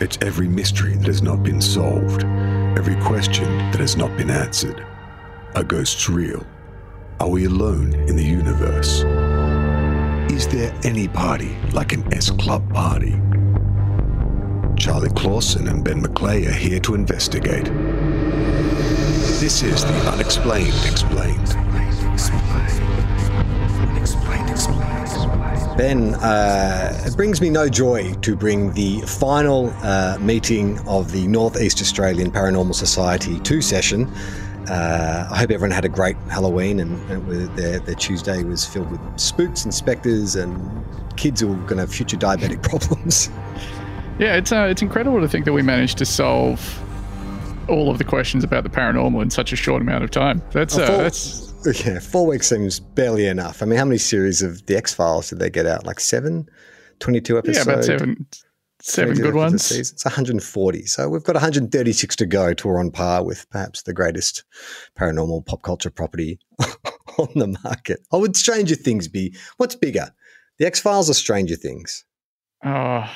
It's every mystery that has not been solved, every question that has not been answered. Are ghosts real? Are we alone in the universe? Is there any party like an S Club party? Charlie Clausen and Ben McClay are here to investigate. This is the Unexplained Explained. Ben, uh, it brings me no joy to bring the final uh, meeting of the Northeast Australian Paranormal Society 2 session. Uh, I hope everyone had a great Halloween and, and their, their Tuesday was filled with spooks and spectres and kids who are going to have future diabetic problems. Yeah, it's uh, it's incredible to think that we managed to solve all of the questions about the paranormal in such a short amount of time. That's uh, that's yeah, four weeks seems barely enough. I mean, how many series of the X Files did they get out? Like seven, 22 episodes. yeah, about seven seven good ones. It's 140. So we've got 136 to go to we're on par with perhaps the greatest paranormal pop culture property on the market. Oh, would Stranger Things be? What's bigger, the X Files or Stranger Things? Oh,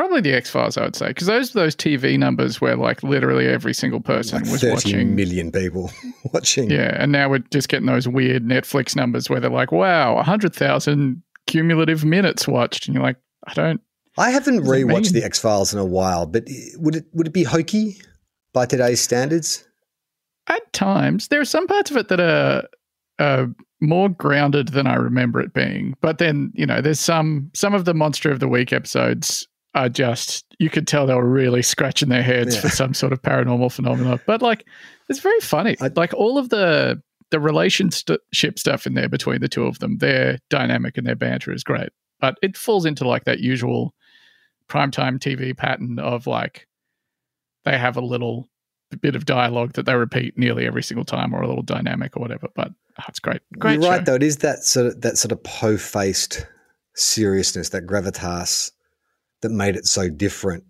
probably the X Files, I would say, because those those TV numbers where like literally every single person Like was 30 watching. million people watching. Yeah, and now we're just getting those weird Netflix numbers where they're like, "Wow, hundred thousand cumulative minutes watched," and you're like, "I don't." I haven't rewatched the X Files in a while, but would it would it be hokey by today's standards? At times, there are some parts of it that are uh, more grounded than I remember it being. But then, you know, there's some some of the Monster of the Week episodes are just you could tell they were really scratching their heads Yeah. for some sort of paranormal phenomena. But like, it's very funny. I- like all of the the relationship stuff in there between the two of them, their dynamic and their banter is great. But it falls into like that usual primetime TV pattern of like they have a little bit of dialogue that they repeat nearly every single time or a little dynamic or whatever. But oh, it's great. Great You're right, show. though. It is that sort of that sort of po-faced seriousness, that gravitas that made it so different.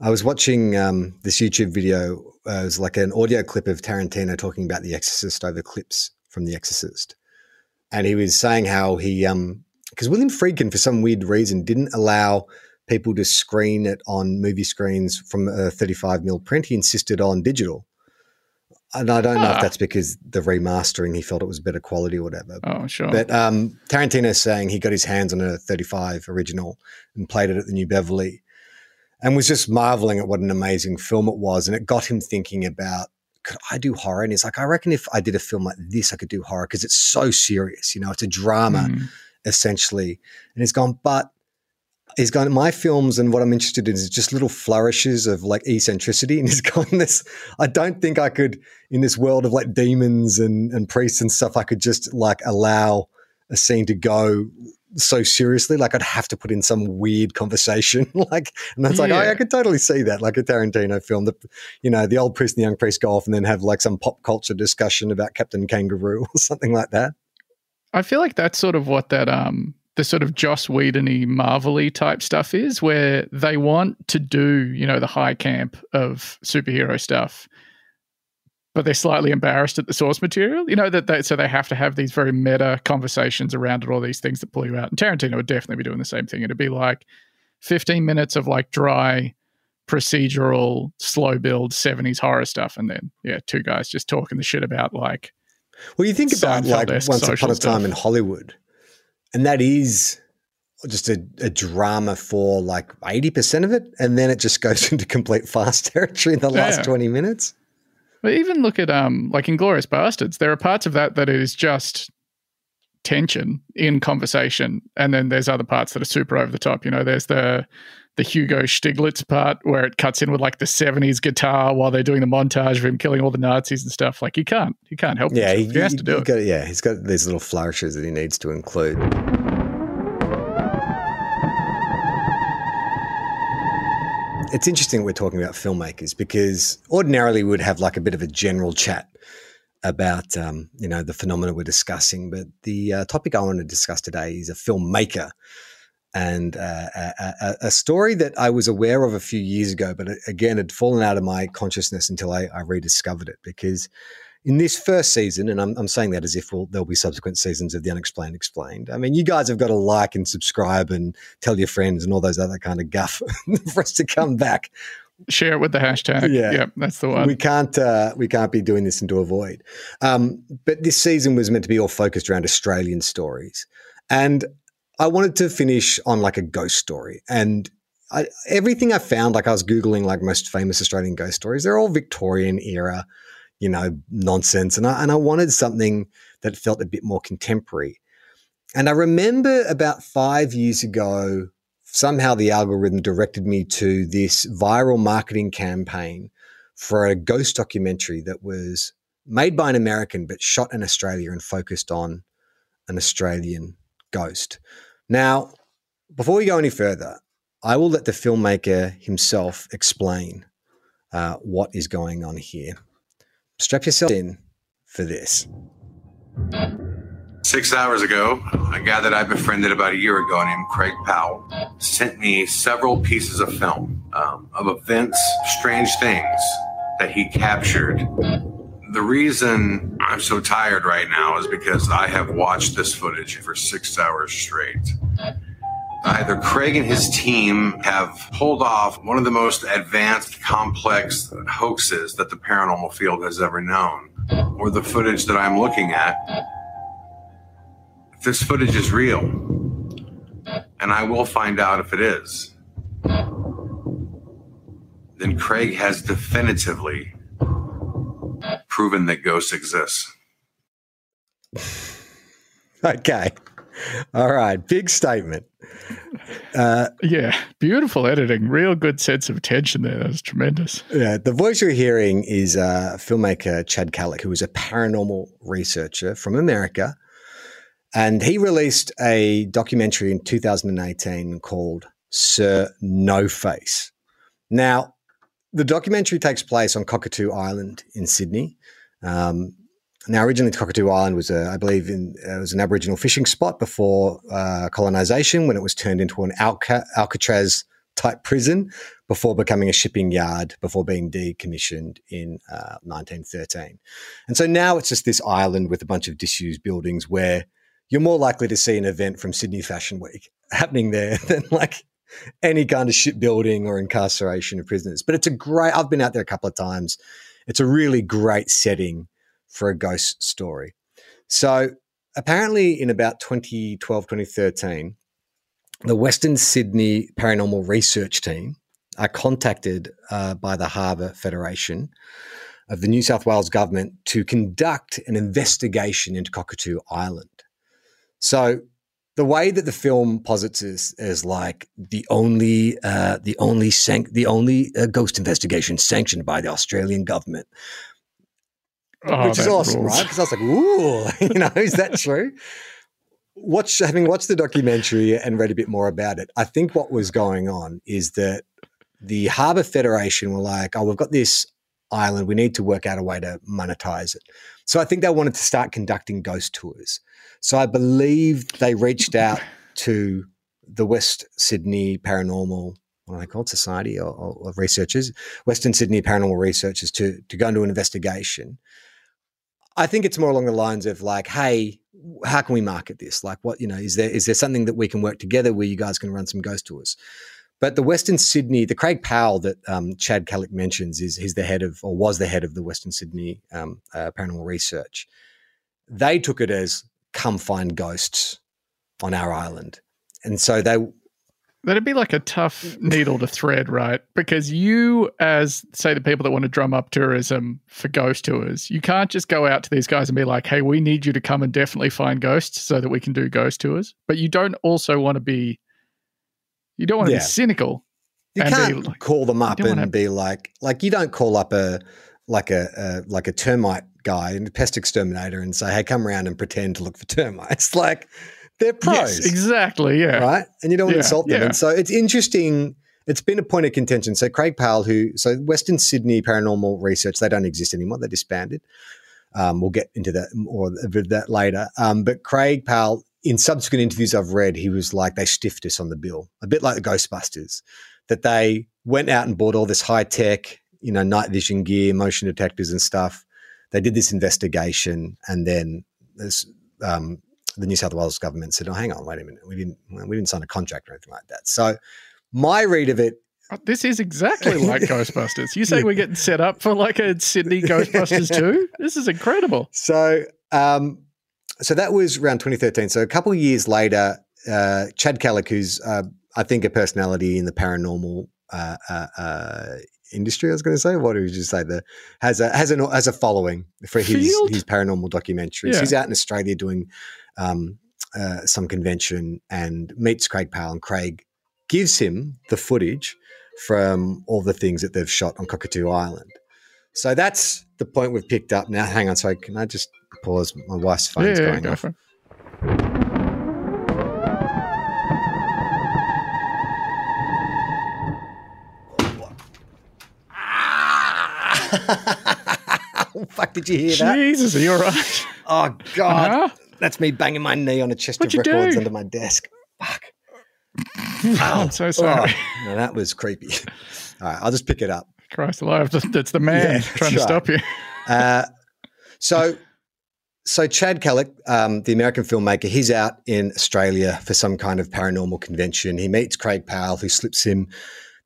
I was watching um, this YouTube video. Uh, it was like an audio clip of Tarantino talking about The Exorcist over clips from The Exorcist, and he was saying how he because William Friedkin for some weird reason didn't allow people to screen it on movie screens from a 35 mil print. He insisted on digital. And I don't know Ah. if that's because the remastering, he felt it was better quality or whatever. Oh, sure. But um, Tarantino's saying he got his hands on a 35 original and played it at the New Beverly and was just marveling at what an amazing film it was. And it got him thinking about, could I do horror? And he's like, I reckon if I did a film like this, I could do horror because it's so serious. You know, it's a drama Mm. essentially. And he's gone, but he's gone, my films and what I'm interested in is just little flourishes of like eccentricity. And he's gone, this, I don't think I could, in this world of like demons and, and priests and stuff, I could just like allow a scene to go so seriously. Like I'd have to put in some weird conversation. like, and that's like, oh, I could totally see that, like a Tarantino film that, you know, the old priest and the young priest go off and then have like some pop culture discussion about Captain Kangaroo or something like that. I feel like that's sort of what that um the sort of Joss Whedon-y, Marvel-y type stuff is, where they want to do, you know, the high camp of superhero stuff, but they're slightly embarrassed at the source material. You know, that they, so they have to have these very meta conversations around it, all these things that pull you out. And Tarantino would definitely be doing the same thing. It'd be like 15 minutes of like dry procedural slow build 70s horror stuff and then yeah two guys just talking the shit about like Well, you think about like Once Upon a Time stuff. in Hollywood, and that is just a, a drama for like 80% of it. And then it just goes into complete fast territory in the last Yeah. 20 minutes. But even look at um like Inglourious Basterds. There are parts of that that is just tension in conversation, and then there's other parts that are super over the top. You know, there's the the Hugo Stiglitz part where it cuts in with like the '70s guitar while they're doing the montage of him killing all the Nazis and stuff. Like he can't he can't help. Yeah, himself. he, has to do it. Got, yeah, he's got these little flourishes that he needs to include. it's interesting we're talking about filmmakers because ordinarily we would have like a bit of a general chat about um, you know the phenomena we're discussing, but the uh, topic I want to discuss today is a filmmaker and uh, a, a, story that I was aware of a few years ago, but again had fallen out of my consciousness until I, I rediscovered it because in this first season, and I'm, I'm saying that as if we'll, there'll be subsequent seasons of the Unexplained Explained. I mean, you guys have got to like and subscribe and tell your friends and all those other kind of guff for us to come back. Share it with the hashtag. Yeah, yep, that's the one. We can't uh, we can't be doing this into a void. Um, but this season was meant to be all focused around Australian stories, and I wanted to finish on like a ghost story. And I, everything I found, like I was googling like most famous Australian ghost stories, they're all Victorian era you know, nonsense. And I, and I wanted something that felt a bit more contemporary. And I remember about five years ago, somehow the algorithm directed me to this viral marketing campaign for a ghost documentary that was made by an American but shot in Australia and focused on an Australian ghost. Now, before we go any further, I will let the filmmaker himself explain uh, what is going on here strap yourself in for this. Six hours ago, a guy that I befriended about a year ago named Craig Powell sent me several pieces of film um, of events, strange things that he captured. The reason I'm so tired right now is because I have watched this footage for six hours straight. Either Craig and his team have pulled off one of the most advanced, complex hoaxes that the paranormal field has ever known, or the footage that I'm looking at. This footage is real, and I will find out if it is, then Craig has definitively proven that ghosts exist. okay. All right. Big statement. Uh, yeah, beautiful editing. Real good sense of tension there. That was tremendous. Yeah, the voice you're hearing is uh, filmmaker Chad Calek, who is a paranormal researcher from America. And he released a documentary in 2018 called Sir No Face. Now, the documentary takes place on Cockatoo Island in Sydney. Um, now, originally, Cockatoo Island was, a, I believe, in, uh, was an Aboriginal fishing spot before uh, colonization, when it was turned into an Alca- Alcatraz type prison before becoming a shipping yard, before being decommissioned in uh, 1913. And so now it's just this island with a bunch of disused buildings where you're more likely to see an event from Sydney Fashion Week happening there than like any kind of shipbuilding or incarceration of prisoners. But it's a great, I've been out there a couple of times. It's a really great setting for a ghost story. So apparently, in about 2012, 2013, the Western Sydney Paranormal Research Team are contacted uh, by the Harbour Federation of the New South Wales government to conduct an investigation into Cockatoo Island. So the way that the film posits is, is like the only uh, the only sanc- the only uh, ghost investigation sanctioned by the Australian government. Oh, which is awesome, rules. right? Because I was like, "Ooh, you know, is that true?" Watch, having watched the documentary and read a bit more about it, I think what was going on is that the Harbour Federation were like, "Oh, we've got this island. We need to work out a way to monetize it." So I think they wanted to start conducting ghost tours. So I believe they reached out to the West Sydney Paranormal what are they called? Society or, or, researchers, Western Sydney paranormal researchers to to go into an investigation I think it's more along the lines of like, hey, how can we market this? Like, what you know, is there is there something that we can work together where you guys can run some ghost tours? But the Western Sydney, the Craig Powell that um, Chad Calek mentions is he's the head of or was the head of the Western Sydney um, uh, Paranormal Research. They took it as come find ghosts on our island, and so they That'd be like a tough needle to thread, right? Because you, as say the people that want to drum up tourism for ghost tours, you can't just go out to these guys and be like, "Hey, we need you to come and definitely find ghosts so that we can do ghost tours." But you don't also want to be, you don't want to yeah. be cynical. You can't like, call them up and wanna... be like, like you don't call up a like a, a like a termite guy and a pest exterminator and say, "Hey, come around and pretend to look for termites." Like they're pros. Yes, exactly. Yeah. Right. And you don't yeah, insult them. Yeah. And so it's interesting it's been a point of contention. So Craig Powell, who so Western Sydney Paranormal Research, they don't exist anymore. They disbanded. Um, we'll get into that or that later. Um, but Craig Powell, in subsequent interviews I've read, he was like they stiffed us on the bill, a bit like the Ghostbusters, that they went out and bought all this high tech, you know, night vision gear, motion detectors and stuff. They did this investigation, and then this, um, the New South Wales government said, "Oh, hang on, wait a minute, we didn't we didn't sign a contract or anything like that." So my read of it Oh, This is exactly like Ghostbusters. You say we're getting set up for like a Sydney Ghostbusters too? This is incredible. So, um, so that was around 2013. So a couple of years later, uh, Chad Calek, who's uh, I think a personality in the paranormal uh, uh, uh, industry, I was going to say, what did you just say? The has a has a has a following for his Field? his paranormal documentaries. Yeah. He's out in Australia doing um, uh, some convention and meets Craig Powell, and Craig gives him the footage from all the things that they've shot on Cockatoo Island. So that's the point we've picked up now. Hang on, sorry, can I just pause? My wife's phone's yeah, yeah, going go off. oh, fuck, did you hear that? Jesus, are you all right? Oh, God. Huh? That's me banging my knee on a chest What'd of records do? under my desk. Fuck. oh, I'm so sorry. Oh, no, that was creepy. All right, I'll just pick it up. Christ alive, that's the man Yeah, trying to stop you. Uh, so, so Chad Calek, um, the American filmmaker, he's out in Australia for some kind of paranormal convention. He meets Craig Powell, who slips him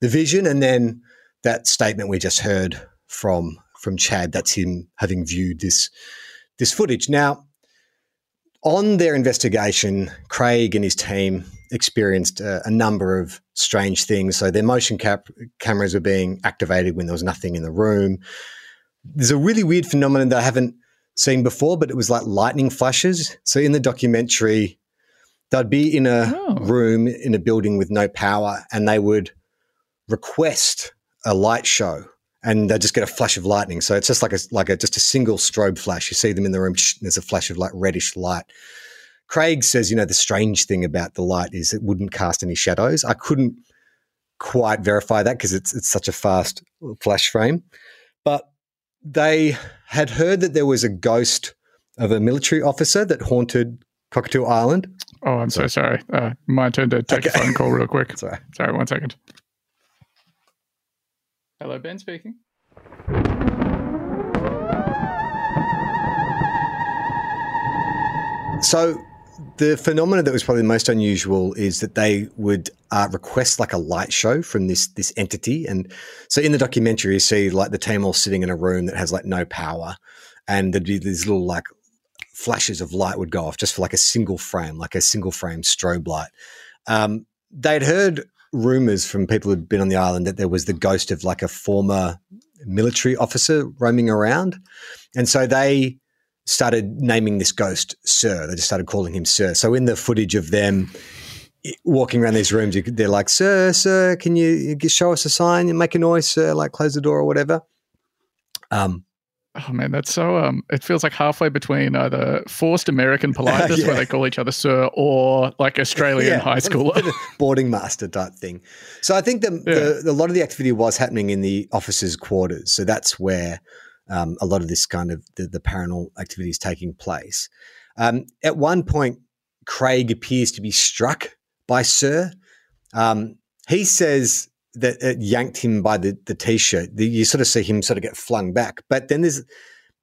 the vision, and then that statement we just heard from from Chad. That's him having viewed this this footage. Now, on their investigation, Craig and his team experienced uh, a number of strange things. So their motion cap- cameras were being activated when there was nothing in the room. There's a really weird phenomenon that I haven't seen before, but it was like lightning flashes. So in the documentary, they'd be in a Oh. room in a building with no power, and they would request a light show. And they just get a flash of lightning. So it's just like a like a just a single strobe flash. You see them in the room. There's a flash of like reddish light. Craig says, you know, the strange thing about the light is it wouldn't cast any shadows. I couldn't quite verify that because it's it's such a fast flash frame. But they had heard that there was a ghost of a military officer that haunted Cockatoo Island. Oh, I'm so sorry. Uh, my turn to take a phone call real quick. Sorry. Sorry, one second. Hello, Ben speaking. So the phenomenon that was probably the most unusual is that they would uh, request like a light show from this this entity, and so in the documentary you see like the team all sitting in a room that has like no power, and there'd be these little like flashes of light would go off just for like a single frame, like a single frame strobe light. Um, they'd heard rumors from people who'd been on the island that there was the ghost of like a former military officer roaming around, and so they started naming this ghost Sir. They just started calling him Sir. So in the footage of them walking around these rooms, they're like, Sir, Sir, can you, show us a sign and make a noise, Sir? Like close the door or whatever. Um, Oh man, that's so um it feels like halfway between either forced American politeness Yeah. where they call each other sir or like Australian Yeah. high schooler. boarding master type thing. So I think the, the, the, a lot of the activity was happening in the officers' quarters. So that's where um, a lot of this kind of the, the paranormal activity is taking place. Um, at one point, Craig appears to be struck by Sir. Um, he says that it yanked him by the, the t-shirt. The, you sort of see him sort of get flung back. But then there's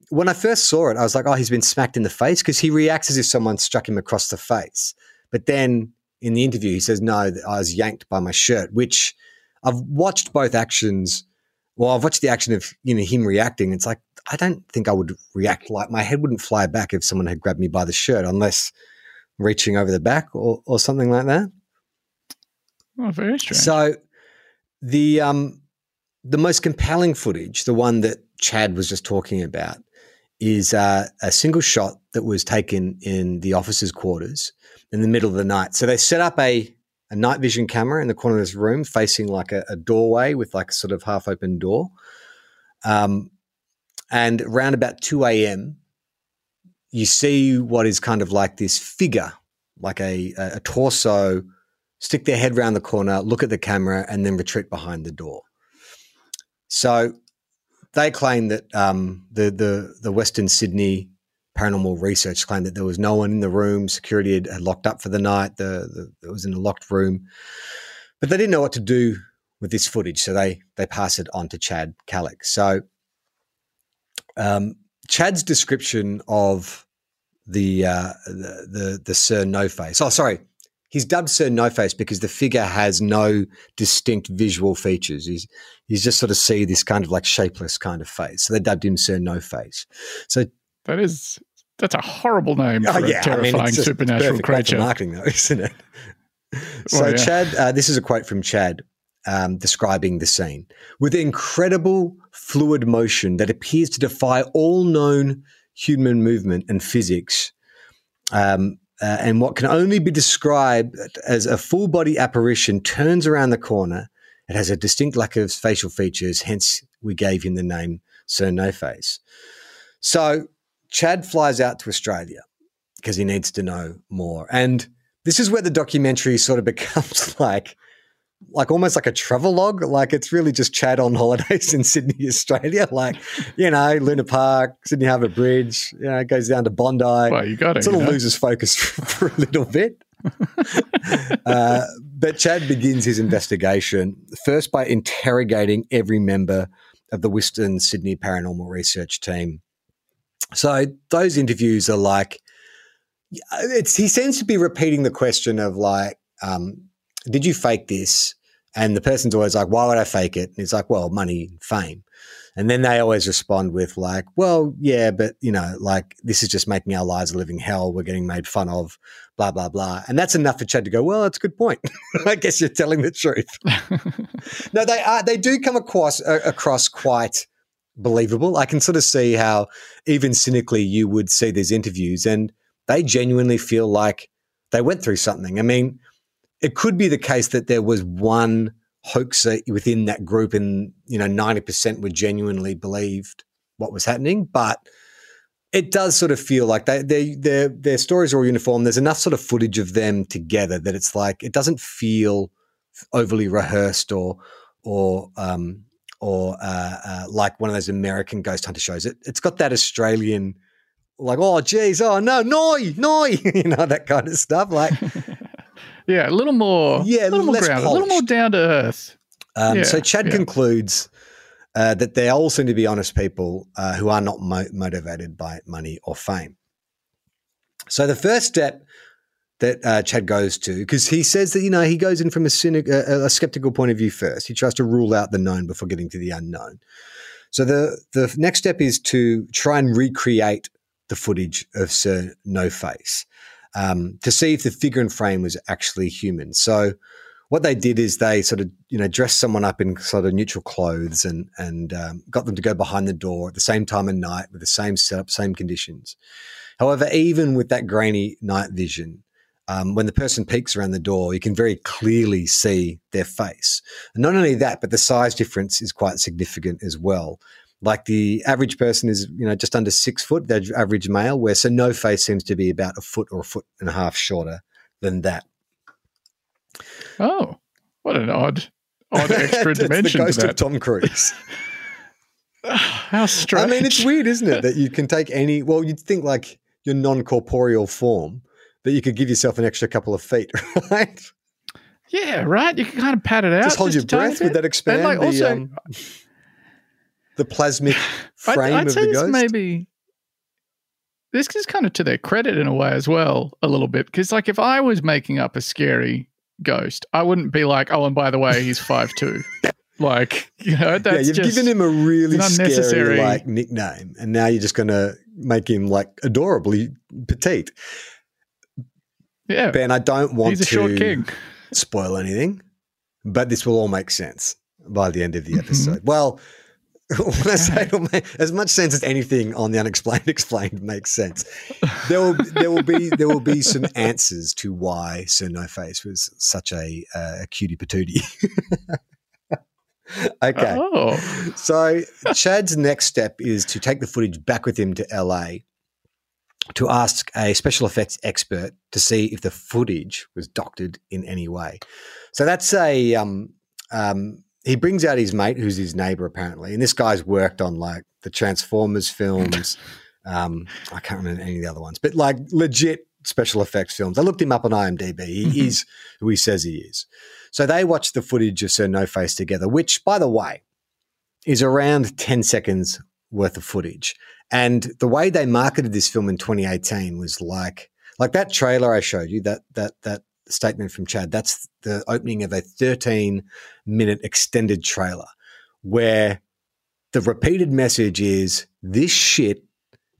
when I first saw it, I was like, oh, he's been smacked in the face because he reacts as if someone struck him across the face. But then in the interview, he says, no, that I was yanked by my shirt, which I've watched both actions. Well, I've watched the action of you know him reacting. It's like I don't think I would react like my head wouldn't fly back if someone had grabbed me by the shirt, unless reaching over the back or, or something like that. oh, very strange. So the um the most compelling footage, the one that Chad was just talking about, is uh, a single shot that was taken in the officers' quarters in the middle of the night. So they set up a a night vision camera in the corner of this room, facing like a, a doorway with like a sort of half open door. Um, and around about two a.m., you see what is kind of like this figure, like a, a, a torso stick their head around the corner, look at the camera, and then retreat behind the door. So they claim that um, the the the Western Sydney paranormal research claimed that there was no one in the room. Security had, had locked up for the night. The, the, it was in a locked room, but they didn't know what to do with this footage, so they they pass it on to Chad Calek. So um, Chad's description of the, uh, the the the Sir No Face. Oh, sorry, he's dubbed Sir No Face because the figure has no distinct visual features. He's he's just sort of see this kind of like shapeless kind of face. So they dubbed him Sir No Face. So that is that's a horrible name oh, for yeah. a terrifying I mean, supernatural creature. marketing, though, isn't it? so, yeah. Chad, uh, this is a quote from Chad um, describing the scene with incredible fluid motion that appears to defy all known human movement and physics. Um, uh, and what can only be described as a full body apparition turns around the corner. It has a distinct lack of facial features, hence, we gave him the name Sir No Face. So, Chad flies out to Australia because he needs to know more. And this is where the documentary sort of becomes like like almost like a travel log. Like it's really just Chad on holidays in Sydney, Australia. Like, you know, Luna Park, Sydney Harbour Bridge, you know, it goes down to Bondi. Well, you got it. Sort of know? loses focus for, a little bit. uh, but Chad begins his investigation first by interrogating every member of the Western Sydney Paranormal Research Team. So those interviews are like, it's he seems to be repeating the question of like, um, did you fake this? And the person's always like, why would I fake it? And it's like, well, money, fame. And then they always respond with like, well, yeah, but you know, like this is just making our lives a living hell. We're getting made fun of, blah, blah, blah. And that's enough for Chad to go, well, that's a good point. I guess you're telling the truth. no, they are, they do come across, uh, across quite believable. I can sort of see how even cynically you would see these interviews and they genuinely feel like they went through something. I mean, it could be the case that there was one hoaxer within that group and you know 90% were genuinely believed what was happening but it does sort of feel like they, they, their their stories are all uniform there's enough sort of footage of them together that it's like it doesn't feel overly rehearsed or or um, or uh, uh, like one of those American ghost hunter shows. It, it's got that Australian, like, oh, geez, oh, no, noi, noi, you know, that kind of stuff. Like, Yeah, a little more. Yeah, a little more grounded, a little more down to earth. Um, yeah, so Chad yeah. concludes uh, that they all seem to be honest people uh, who are not mo- motivated by money or fame. So the first step that uh, Chad goes to, because he says that you know he goes in from a, cynic, a, a skeptical point of view first. He tries to rule out the known before getting to the unknown. So the the next step is to try and recreate the footage of Sir No Face um, to see if the figure and frame was actually human. So what they did is they sort of you know dressed someone up in sort of neutral clothes and and um, got them to go behind the door at the same time of night with the same setup, same conditions. However, even with that grainy night vision, um, when the person peeks around the door, you can very clearly see their face. And not only that, but the size difference is quite significant as well like the average person is you know just under six foot the average male where so no face seems to be about a foot or a foot and a half shorter than that. Oh what an odd odd extra dimension the ghost to of tom cruise. How strange i mean it's weird isn't it that you can take any well you'd think like your non-corporeal form that you could give yourself an extra couple of feet right? Yeah right? You can kind of pat it out just hold just your breath with that expand like the, also, um, the plasmic frame I'd, I'd of the ghost? Maybe this is kind of to their credit in a way as well, a little bit. Because like if I was making up a scary ghost, I wouldn't be like, oh, and by the way, he's five two. like you know, that's yeah, you've just given him a really scary like nickname, and now you're just going to make him like adorably petite. Yeah, Ben, I don't want to spoil anything, but this will all make sense by the end of the mm-hmm. episode. well when I say it'll make as much sense as anything on the unexplained explained makes sense. There will there will be there will be some answers to why Sir No Face was such a, uh, a cutie patootie. okay. Oh. So Chad's next step is to take the footage back with him to LA to ask a special effects expert to see if the footage was doctored in any way. So that's a um, um, he brings out his mate, who's his neighbor apparently, and this guy's worked on like the Transformers films. Um, I can't remember any of the other ones, but like legit special effects films. I looked him up on IMDb. He mm-hmm. is who he says he is. So they watched the footage of Sir No Face together, which, by the way, is around 10 seconds worth of footage. And the way they marketed this film in 2018 was like like that trailer I showed you, that that that statement from Chad, that's the opening of a 13 minute extended trailer where the repeated message is this shit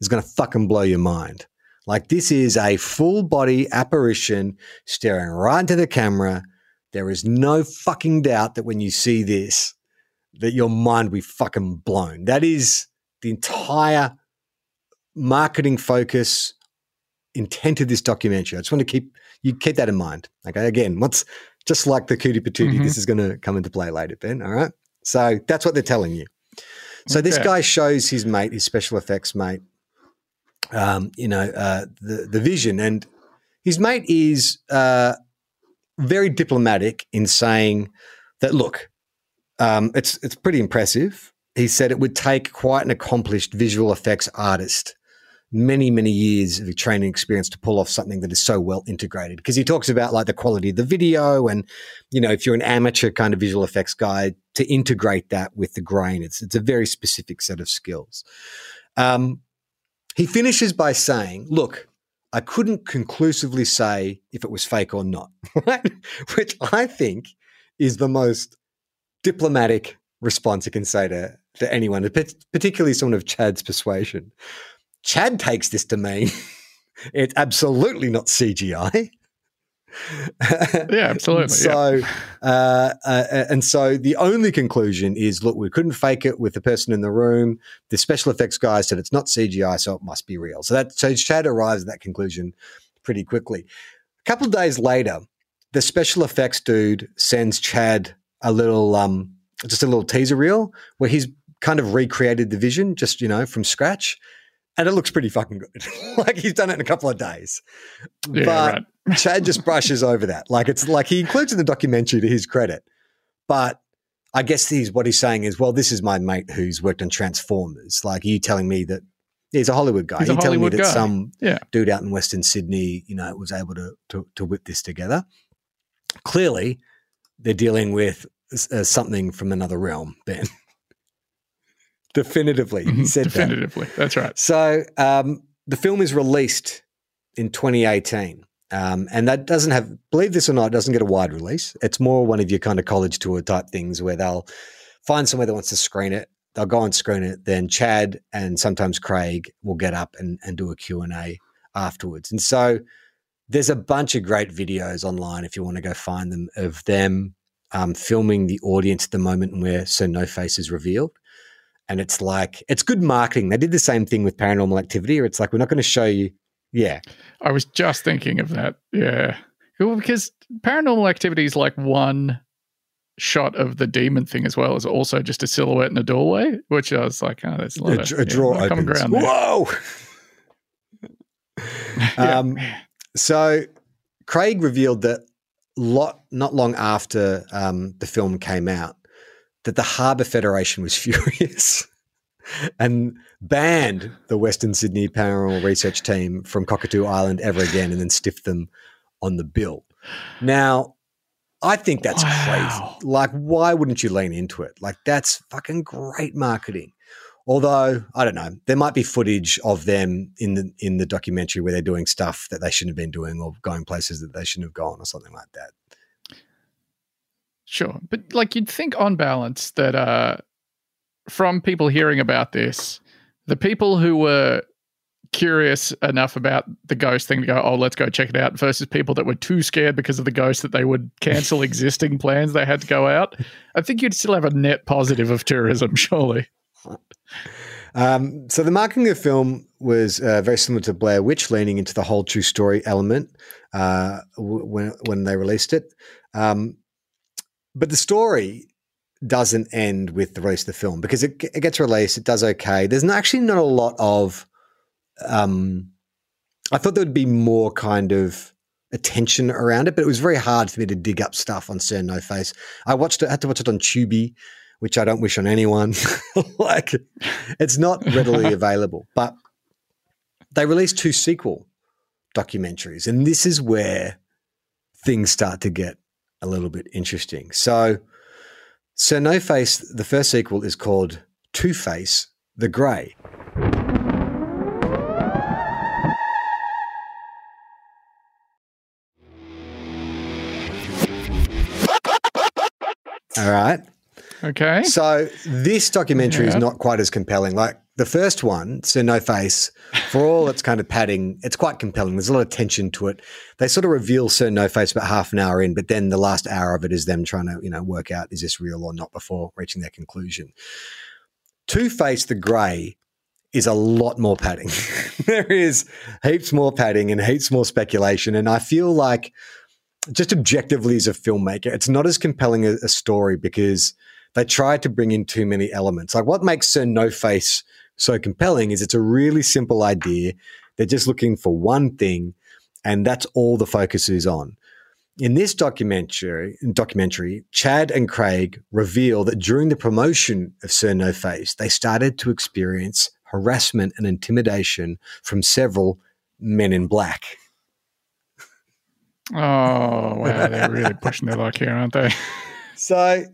is going to fucking blow your mind. Like this is a full body apparition staring right into the camera. There is no fucking doubt that when you see this, that your mind will be fucking blown. That is the entire marketing focus intent of this documentary. I just want to keep you keep that in mind. Okay, again, what's just like the cootie patootie, mm-hmm. this is going to come into play later, Ben. All right, so that's what they're telling you. So okay. this guy shows his mate, his special effects mate, um, you know, uh, the the vision, and his mate is uh, very diplomatic in saying that look, um, it's it's pretty impressive. He said it would take quite an accomplished visual effects artist many, many years of training experience to pull off something that is so well integrated. Because he talks about like the quality of the video and, you know, if you're an amateur kind of visual effects guy, to integrate that with the grain, it's, it's a very specific set of skills. Um, he finishes by saying, look, I couldn't conclusively say if it was fake or not. Which I think is the most diplomatic response you can say to, to anyone, particularly someone of Chad's persuasion. Chad takes this to mean it's absolutely not CGI. yeah, absolutely. so, yeah. Uh, uh, and so the only conclusion is look, we couldn't fake it with the person in the room. The special effects guy said it's not CGI, so it must be real. So that so Chad arrives at that conclusion pretty quickly. A couple of days later, the special effects dude sends Chad a little, um, just a little teaser reel where he's kind of recreated the vision, just you know, from scratch and it looks pretty fucking good. like he's done it in a couple of days. Yeah, but right. Chad just brushes over that. Like it's like he includes in the documentary to his credit. But I guess he's what he's saying is, well, this is my mate who's worked on Transformers. Like, you telling me that he's a Hollywood guy? He's you telling me that guy. some yeah. dude out in Western Sydney, you know, was able to, to, to whip this together? Clearly, they're dealing with uh, something from another realm, Ben. Definitively. He said Definitively. That. That's right. So um, the film is released in 2018. Um, and that doesn't have, believe this or not, it doesn't get a wide release. It's more one of your kind of college tour type things where they'll find somewhere that wants to screen it. They'll go and screen it. Then Chad and sometimes Craig will get up and, and do a Q&A afterwards. And so there's a bunch of great videos online if you want to go find them of them um, filming the audience at the moment where So No Face is revealed. And it's like, it's good marketing. They did the same thing with paranormal activity, or it's like, we're not going to show you. Yeah. I was just thinking of that. Yeah. Well, because paranormal activity is like one shot of the demon thing as well as also just a silhouette in a doorway, which I was like, oh, that's a, a, a drawer yeah, opens. Ground there. Whoa. um, so Craig revealed that lot not long after um, the film came out that the Harbour Federation was furious and banned the Western Sydney Paranormal Research Team from Cockatoo Island ever again and then stiffed them on the bill. Now, I think that's wow. crazy. Like, why wouldn't you lean into it? Like, that's fucking great marketing. Although I don't know, there might be footage of them in the in the documentary where they're doing stuff that they shouldn't have been doing or going places that they shouldn't have gone or something like that. Sure. But like you'd think on balance that uh from people hearing about this, the people who were curious enough about the ghost thing to go, oh, let's go check it out, versus people that were too scared because of the ghost that they would cancel existing plans they had to go out. I think you'd still have a net positive of tourism, surely. Um, so the marketing of the film was uh, very similar to Blair Witch, leaning into the whole true story element uh, when when they released it. Um, but the story doesn't end with the release of the film because it, it gets released. It does okay. There's not, actually not a lot of um, I thought there would be more kind of attention around it, but it was very hard for me to dig up stuff on Sir No Face. I watched it, I had to watch it on Tubi, which I don't wish on anyone. like, it's not readily available. But they released two sequel documentaries, and this is where things start to get a little bit interesting. So, Sir No Face, the first sequel is called Two Face the Grey. All right. Okay. So this documentary Yeah. is not quite as compelling. Like the first one, So No Face, for all its kind of padding, it's quite compelling. There's a lot of tension to it. They sort of reveal Sir No Face about half an hour in, but then the last hour of it is them trying to, you know, work out is this real or not before reaching their conclusion. Two Face the Grey is a lot more padding. there is heaps more padding and heaps more speculation. And I feel like just objectively as a filmmaker, it's not as compelling a, a story because they try to bring in too many elements. Like what makes Sir No Face so compelling is it's a really simple idea. They're just looking for one thing, and that's all the focus is on. In this documentary, documentary, Chad and Craig reveal that during the promotion of Sir No Face, they started to experience harassment and intimidation from several men in black. Oh wow, they're really pushing their luck here, aren't they? So,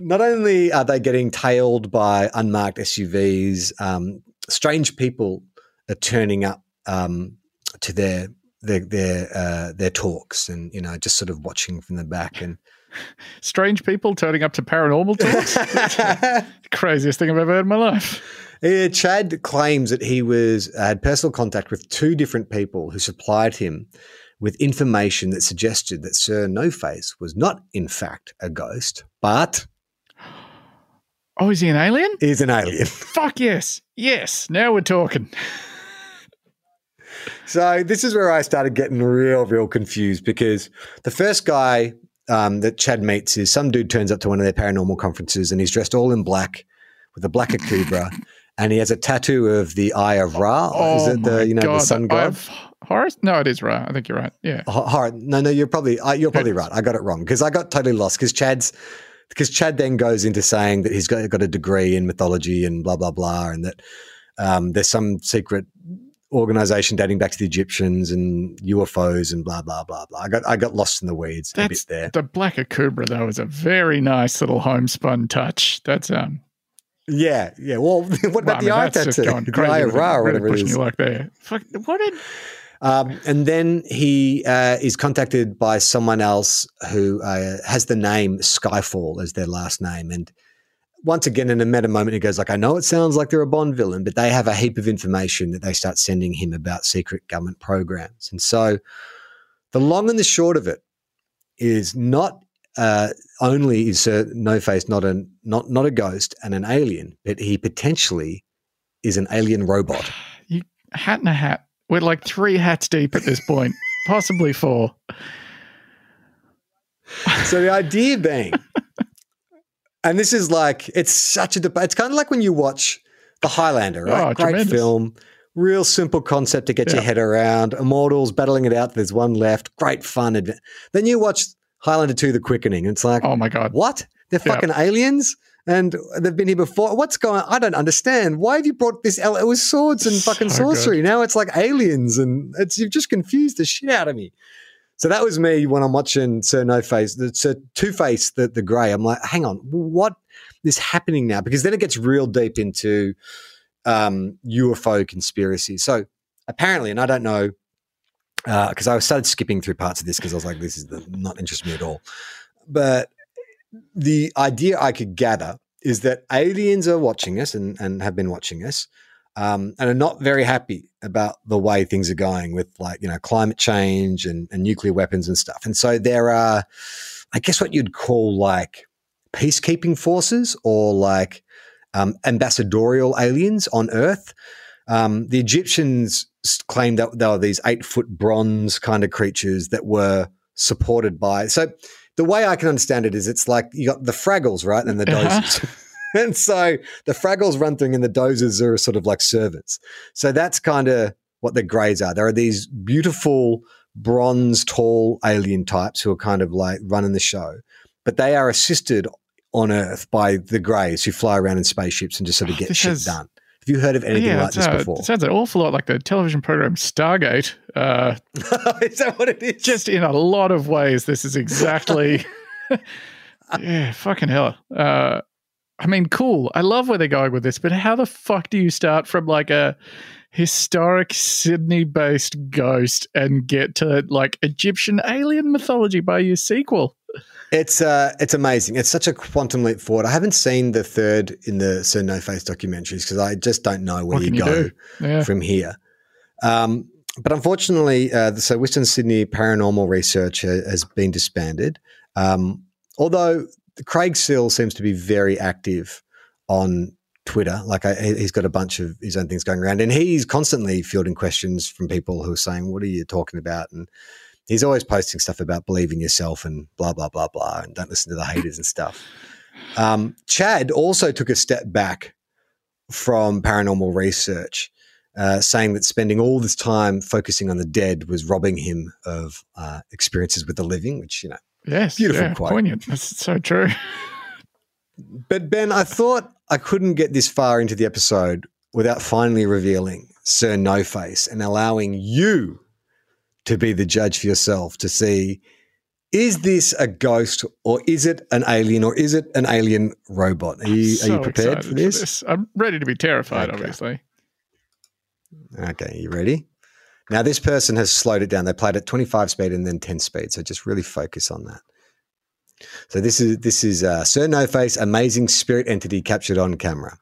not only are they getting tailed by unmarked SUVs, um, strange people are turning up um, to their their their uh, their talks, and you know, just sort of watching from the back. And Strange people turning up to paranormal talks. Craziest thing I've ever heard in my life. Yeah, Chad claims that he was had personal contact with two different people who supplied him with information that suggested that Sir No Face was not, in fact, a ghost, but Oh, is he an alien? He's an alien. Fuck yes. Yes. Now we're talking. So this is where I started getting real, real confused because the first guy um, that Chad meets is some dude turns up to one of their paranormal conferences and he's dressed all in black with a black akubra and he has a tattoo of the Eye of Ra. is it Oh the you know the sun god? Horus? No, it is right. I think you're right. Yeah. Ho- horror. No, no, you're probably uh, you're probably right. I got it wrong because I got totally lost because Chad's because Chad then goes into saying that he's got, got a degree in mythology and blah blah blah, and that um, there's some secret organization dating back to the Egyptians and UFOs and blah blah blah blah. I got I got lost in the weeds a That's bit there. the black akubra though is a very nice little homespun touch. That's um Yeah, yeah. Well, what about well, I the mean, eye that's just tattoo? going The eye of with it. Ra whatever it pushing you like there. Fuck what did Um, and then he uh, is contacted by someone else who uh, has the name Skyfall as their last name. And once again, in a meta moment, he goes like, "I know it sounds like they're a Bond villain, but they have a heap of information that they start sending him about secret government programs." And so, the long and the short of it is not uh, only is Sir No Face not a not not a ghost and an alien, but he potentially is an alien robot. you hat in a hat? We're like three hats deep at this point, possibly four. So the idea being, and this is like it's such a debate. It's kind of like when you watch The Highlander, right? Oh, Great tremendous. film, real simple concept to get your head around. Immortals battling it out. There's one left. Great fun. Then you watch Highlander 2: The Quickening. And it's like, Oh my god. what? They're Yeah. fucking aliens. And they've been here before. What's going? I don't understand. Why have you brought this? ele- It was swords and fucking So good. sorcery. Now it's like aliens, and it's you've just confused the shit out of me. So that was me when I'm watching Sir No Face, the Sir Two Face, the the Grey. I'm like, hang on, what is happening now? Because then it gets real deep into um, UFO conspiracy. So apparently, and I don't know because I started skipping through parts of this because I was like, this is the, not interesting me at all. But the idea I could gather is that aliens are watching us and, and have been watching us um, and are not very happy about the way things are going with like, you know, climate change and, and nuclear weapons and stuff. And so there are, I guess, what you'd call like peacekeeping forces or like um, ambassadorial aliens on Earth. Um, the Egyptians claimed that they were these eight foot bronze kind of creatures that were supported by. So the way I can understand it is it's like you got the Fraggles, right? And the Uh-huh. Doozers. and so the Fraggles run through and the Doozers are sort of like servants. So that's kind of what the greys are. There are these beautiful bronze, tall alien types who are kind of like running the show, but they are assisted on Earth by the greys who fly around in spaceships and just sort of Oh, get shit has- done. Have you heard of anything yeah, like this uh, before? It sounds an awful lot like the television program Stargate. Uh, is that what it is? just in a lot of ways, this is exactly. yeah, fucking hell. Uh, I mean, cool. I love where they're going with this, but how the fuck do you start from like a historic Sydney based ghost and get to like Egyptian alien mythology by your sequel? It's uh, it's amazing. It's such a quantum leap forward. I haven't seen the third in the Sir No Face documentaries because I just don't know where you you go? Yeah. from here. Um, but unfortunately, uh, the, so Western Sydney Paranormal Research has been disbanded. Um, although Craig Sill seems to be very active on Twitter. Like I, he- he's got a bunch of his own things going around, and he's constantly fielding questions from people who are saying, "What are you talking about?" and he's always posting stuff about believe in yourself and blah blah blah blah and don't listen to the haters and stuff. Um, Chad also took a step back from paranormal research, uh, saying that spending all this time focusing on the dead was robbing him of uh, experiences with the living, which you know. Yes. Beautiful yeah, quote. Poignant. That's so true. But Ben, I thought I couldn't get this far into the episode without finally revealing Sir No Face and allowing you to be the judge for yourself to see is this a ghost or is it an alien or is it an alien robot? Are you, So are you prepared excited for this? I'm ready to be terrified, Okay. obviously. Okay, you ready? Now, this person has slowed it down. They played at 25 speed and then 10 speed. So just really focus on that. So this is this is uh, Sir No Face, amazing spirit entity captured on camera.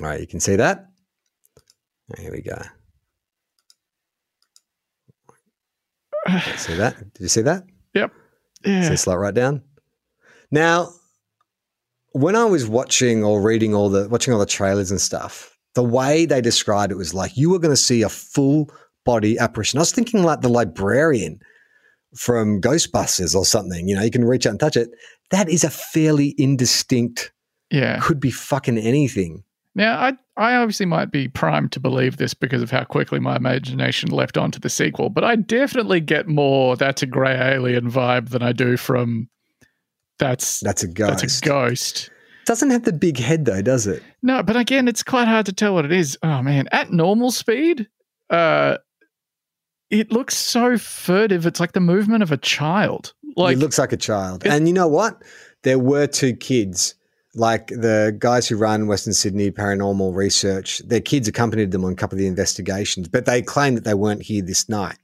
All right, you can see that. Here we go. See that? Did you see that? Yep. Yeah. See slight right down. Now, when I was watching or reading all the watching all the trailers and stuff, the way they described it was like you were going to see a full body apparition. I was thinking like the librarian from Ghostbusters or something. You know, you can reach out and touch it. That is a fairly indistinct. Yeah. Could be fucking anything. Now, I I obviously might be primed to believe this because of how quickly my imagination leapt onto the sequel, but I definitely get more that's a grey alien vibe than I do from that's That's a ghost. that's a ghost. Doesn't have the big head though, does it? No, but again, it's quite hard to tell what it is. Oh man, at normal speed, uh it looks so furtive. It's like the movement of a child. Like he looks like a child. It- and you know what? There were two kids, like the guys who run Western Sydney Paranormal Research. Their kids accompanied them on a couple of the investigations, but they claimed that they weren't here this night.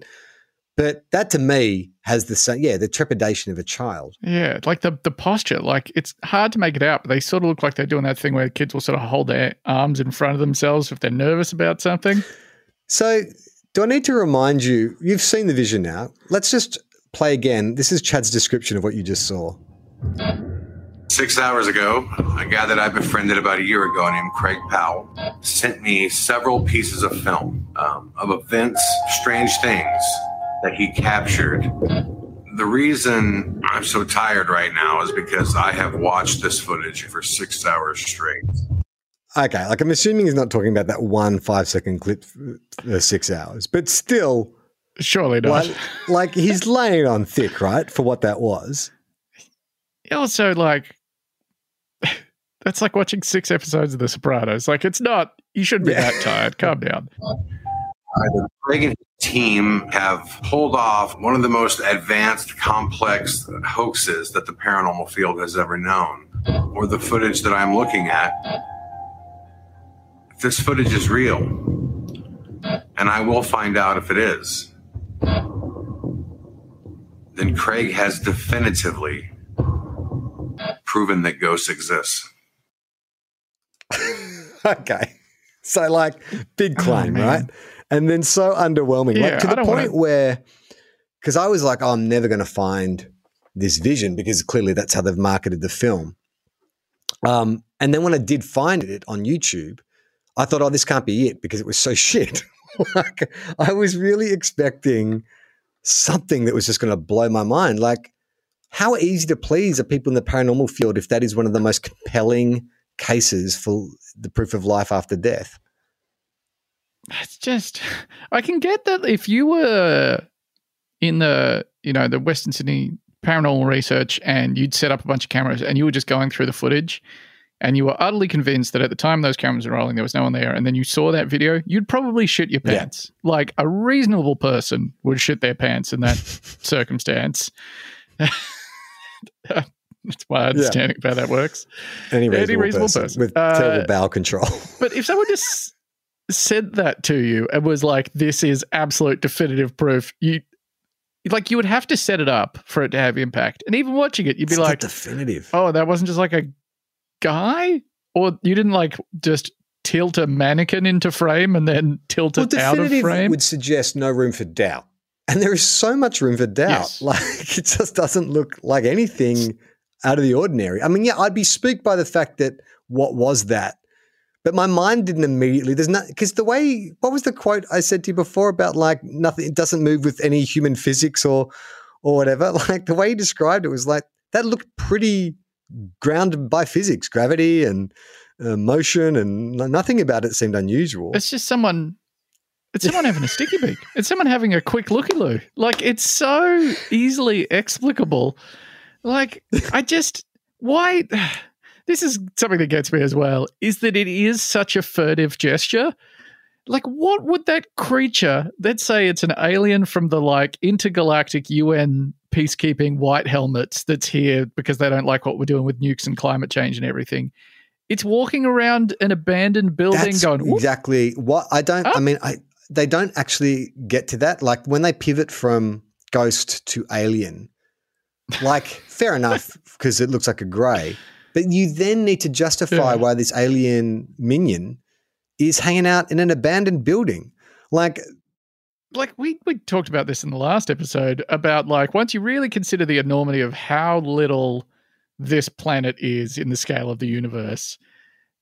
But that to me has the same, yeah, the trepidation of a child. Yeah, like the the posture, like it's hard to make it out, but they sort of look like they're doing that thing where kids will sort of hold their arms in front of themselves if they're nervous about something. So, do I need to remind you? You've seen the vision now. Let's just play again. This is Chad's description of what you just saw. Six hours ago, a guy that I befriended about a year ago named Craig Powell sent me several pieces of film um, of events, strange things that he captured. The reason I'm so tired right now is because I have watched this footage for six hours straight. Okay, like I'm assuming he's not talking about that one five second clip, uh, six hours, but still, Surely not. like, like he's laying on thick, right, for what that was. Also, like that's like watching six episodes of The Sopranos. Like it's not. You shouldn't be Yeah. that tired. Calm down. Either Craig and his team have pulled off one of the most advanced, complex hoaxes that the paranormal field has ever known, or the footage that I'm looking at. If this footage is real, and I will find out if it is, then Craig has definitively proven that ghosts exist. okay, so like big claim, man. right? And then so underwhelming, Yeah, like to the point wanna- where, because I was like, oh, I'm never going to find this vision because clearly that's how they've marketed the film. Um, and then when I did find it on YouTube, I thought, oh, this can't be it because it was so shit. like I was really expecting something that was just going to blow my mind. Like, how easy to please are people in the paranormal field if that is one of the most compelling cases for the proof of life after death? it's just I can get that if you were in the you know the Western Sydney paranormal research and you'd set up a bunch of cameras and you were just going through the footage and you were utterly convinced that at the time those cameras were rolling there was no one there and then you saw that video you'd probably shit your Yeah. pants like a reasonable person would shit their pants in that circumstance that's my understanding of how that works Any reasonable, Any reasonable person, person. with Uh, terrible bowel control. But if someone just said that to you and was like, "This is absolute definitive proof," you like you would have to set it up for it to have impact. And even watching it, you'd be It's like, definitive. "Oh, that wasn't just like a guy, or you didn't like just tilt a mannequin into frame and then tilt well, it out of frame." would suggest no room for doubt. And there is so much room for doubt. Yes. Like it just doesn't look like anything out of the ordinary. I mean, yeah, I'd be spooked by the fact that what was that? But my mind didn't immediately. There's not because the way. What was the quote I said to you before about like nothing? It doesn't move with any human physics or or whatever. Like the way he described it was like that looked pretty grounded by physics, gravity and uh, motion, and nothing about it seemed unusual. It's just someone. It's someone having a sticky beak. It's someone having a quick looky loo. Like it's so easily explicable. Like I just why this is something that gets me as well is that it is such a furtive gesture. Like what would that creature, let's say it's an alien from the like intergalactic UN peacekeeping white helmets that's here because they don't like what we're doing with nukes and climate change and everything. It's walking around an abandoned building That's going, "Whoop, exactly what I don't. I ah. mean, I they don't actually get to that. Like when they pivot from ghost to alien, like fair enough because it looks like a grey, but you then need to justify Yeah. why this alien minion is hanging out in an abandoned building. Like like we we talked about this in the last episode about like once you really consider the enormity of how little this planet is in the scale of the universe,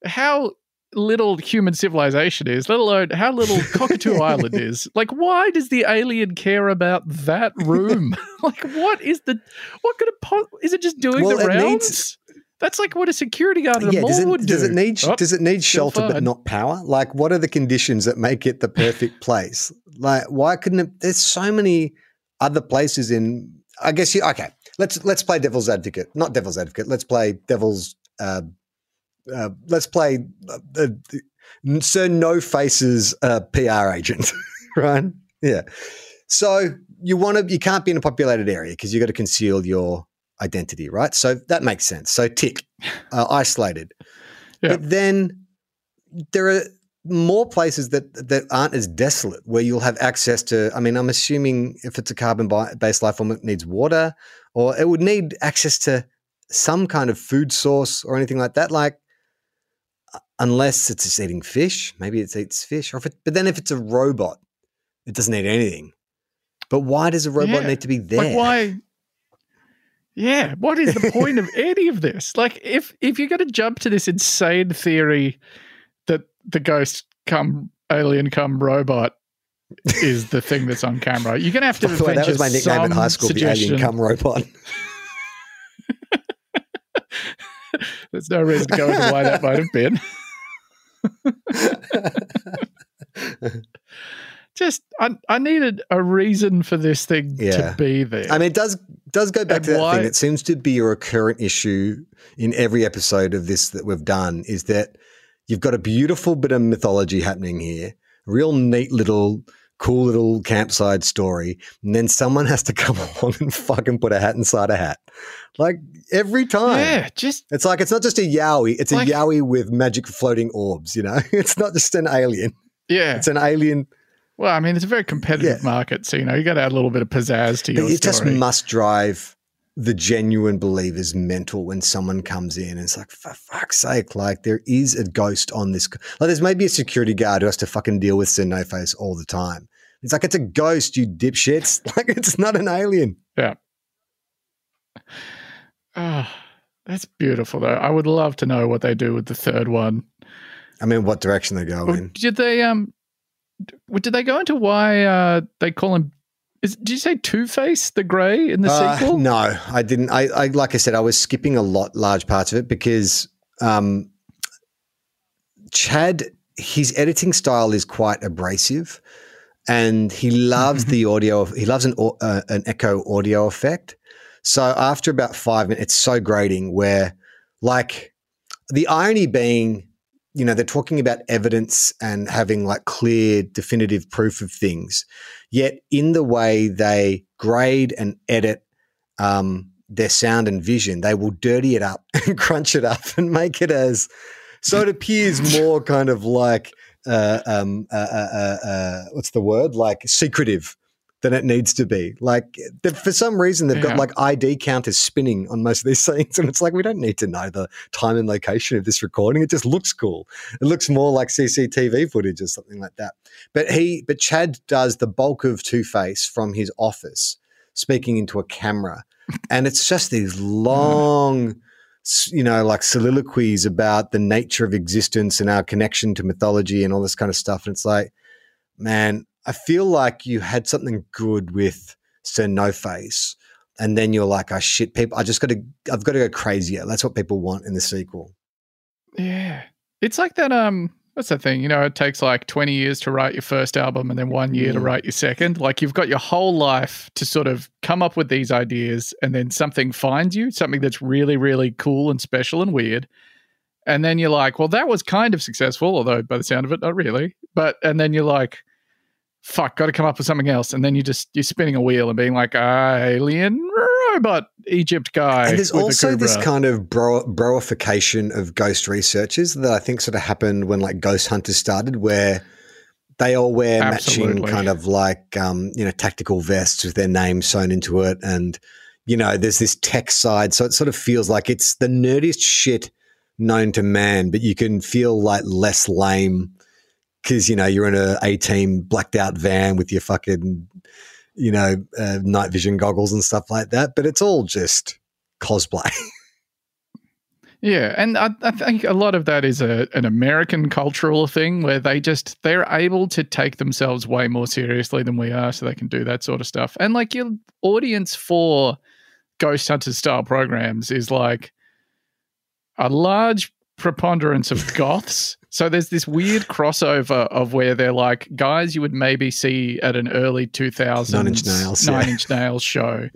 how little human civilization is, let alone how little Cockatoo Island is. Like, why does the alien care about that room? like, what is the what could it po- is it just doing Well, the rounds? needs- That's like what a security guard at a mall does it, would does do. it need Oh, does it need shelter but not power? Like, what are the conditions that make it the perfect place? Like, why couldn't it? There's so many other places in. I guess you okay. Let's let's play devil's advocate, not devil's advocate. Let's play devil's. Uh, uh, let's play uh, uh, Sir No Faces uh, PR agent, right? Yeah. So you want to, you can't be in a populated area because you've got to conceal your identity, right? So that makes sense. So tick, uh, isolated. Yeah. But then there are more places that that aren't as desolate where you'll have access to. I mean, I'm assuming if it's a carbon bi- based life form, it needs water, or it would need access to some kind of food source or anything like that. Like, uh, unless it's just eating fish, maybe it eats fish. Or if it, but then if it's a robot, it doesn't eat anything. But why does a robot Yeah. need to be there? Like why? Yeah, what is the point of any of this? Like, if if you're going to jump to this insane theory that the ghost come alien come robot is the thing that's on camera, you're going to have to. Way, that was my nickname in high school, suggestion. the alien come robot. There's no reason to go into why that might have been. Just, I, I needed a reason for this thing Yeah. to be there. I mean, it does does go back And to that why- thing. It seems to be a recurrent issue in every episode of this that we've done. Is that you've got a beautiful bit of mythology happening here, real neat little, cool little campsite story, and then someone has to come along and fucking put a hat inside a hat, like every time. yeah, just It's like it's not just a yowie; it's Like- a yowie with magic floating orbs. You know, it's not just an alien; yeah. it's an alien. Well, I mean, it's a very competitive Yeah. market, so you know you got to add a little bit of pizzazz to But your it just must drive the genuine believers mental when someone comes in and it's like, for fuck's sake, like there is a ghost on this. Like there's maybe a security guard who has to fucking deal with Sir No Face all the time. It's like, it's a ghost, you dipshits. Like it's not an alien. Yeah. Ah, that's beautiful, though. I would love to know what they do with the third one. I mean, what direction they go Or in. Did they um? Did they go into why uh they call him? Is, did you say Two Face the Grey in the Uh, sequel? No, I didn't. I, I, like I said, I was skipping a lot, large parts of it because um, Chad his editing style is quite abrasive, and he loves the audio. He loves an uh, an echo audio effect. So after about five minutes, it's so grating. Where like the irony being, you know, they're talking about evidence and having like clear, definitive proof of things. Yet in the way they grade and edit um, their sound and vision, they will dirty it up and crunch it up and make it as so it appears more kind of like uh, um, uh, uh, uh, uh, what's the word like secretive than it needs to be. Like for some reason they've got like ID counters spinning on most of these scenes, and it's like we don't need to know the time and location of this recording. It just looks cool. It looks more like CCTV footage or something like that. But he, but Chad does the bulk of Two Face from his office, speaking into a camera, and it's just these long. s- You know, like soliloquies about the nature of existence and our connection to mythology and all this kind of stuff. And it's like, man, I feel like you had something good with Sir No Face, and then you're like, oh shit, people, I just got to, I've got to go crazier. That's what people want in the sequel. Yeah. It's like that um what's that thing? You know, it takes like 20 years to write your first album and then 1 year to write your second. Like you've got your whole life to sort of come up with these ideas and then something finds you, something that's really really cool and special and weird. And then you're like, well that was kind of successful, although by the sound of it not really. But and then you're like fuck, got to come up with something else. And then you just you're spinning a wheel and being like, alien robot Egypt guy. and there's also this kind of bro- broification of ghost researchers that I think sort of happened when like Ghost Hunters started, where they all wear matching kind of like um, you know tactical vests with their name sewn into it, and you know there's this tech side, so it sort of feels like it's the nerdiest shit known to man, but you can feel like less lame because you know you're in a A team blacked out van with your fucking you know uh, night vision goggles and stuff like that, but it's all just cosplay. Yeah, and I, I think a lot of that is a, an American cultural thing where they just they're able to take themselves way more seriously than we are, so they can do that sort of stuff. And like your audience for Ghost Hunters style programs is like a large preponderance of goths. So there's this weird crossover of where they're like guys you would maybe see at an early 2000s Nine Inch Nails, Nine yeah. Inch Nails show,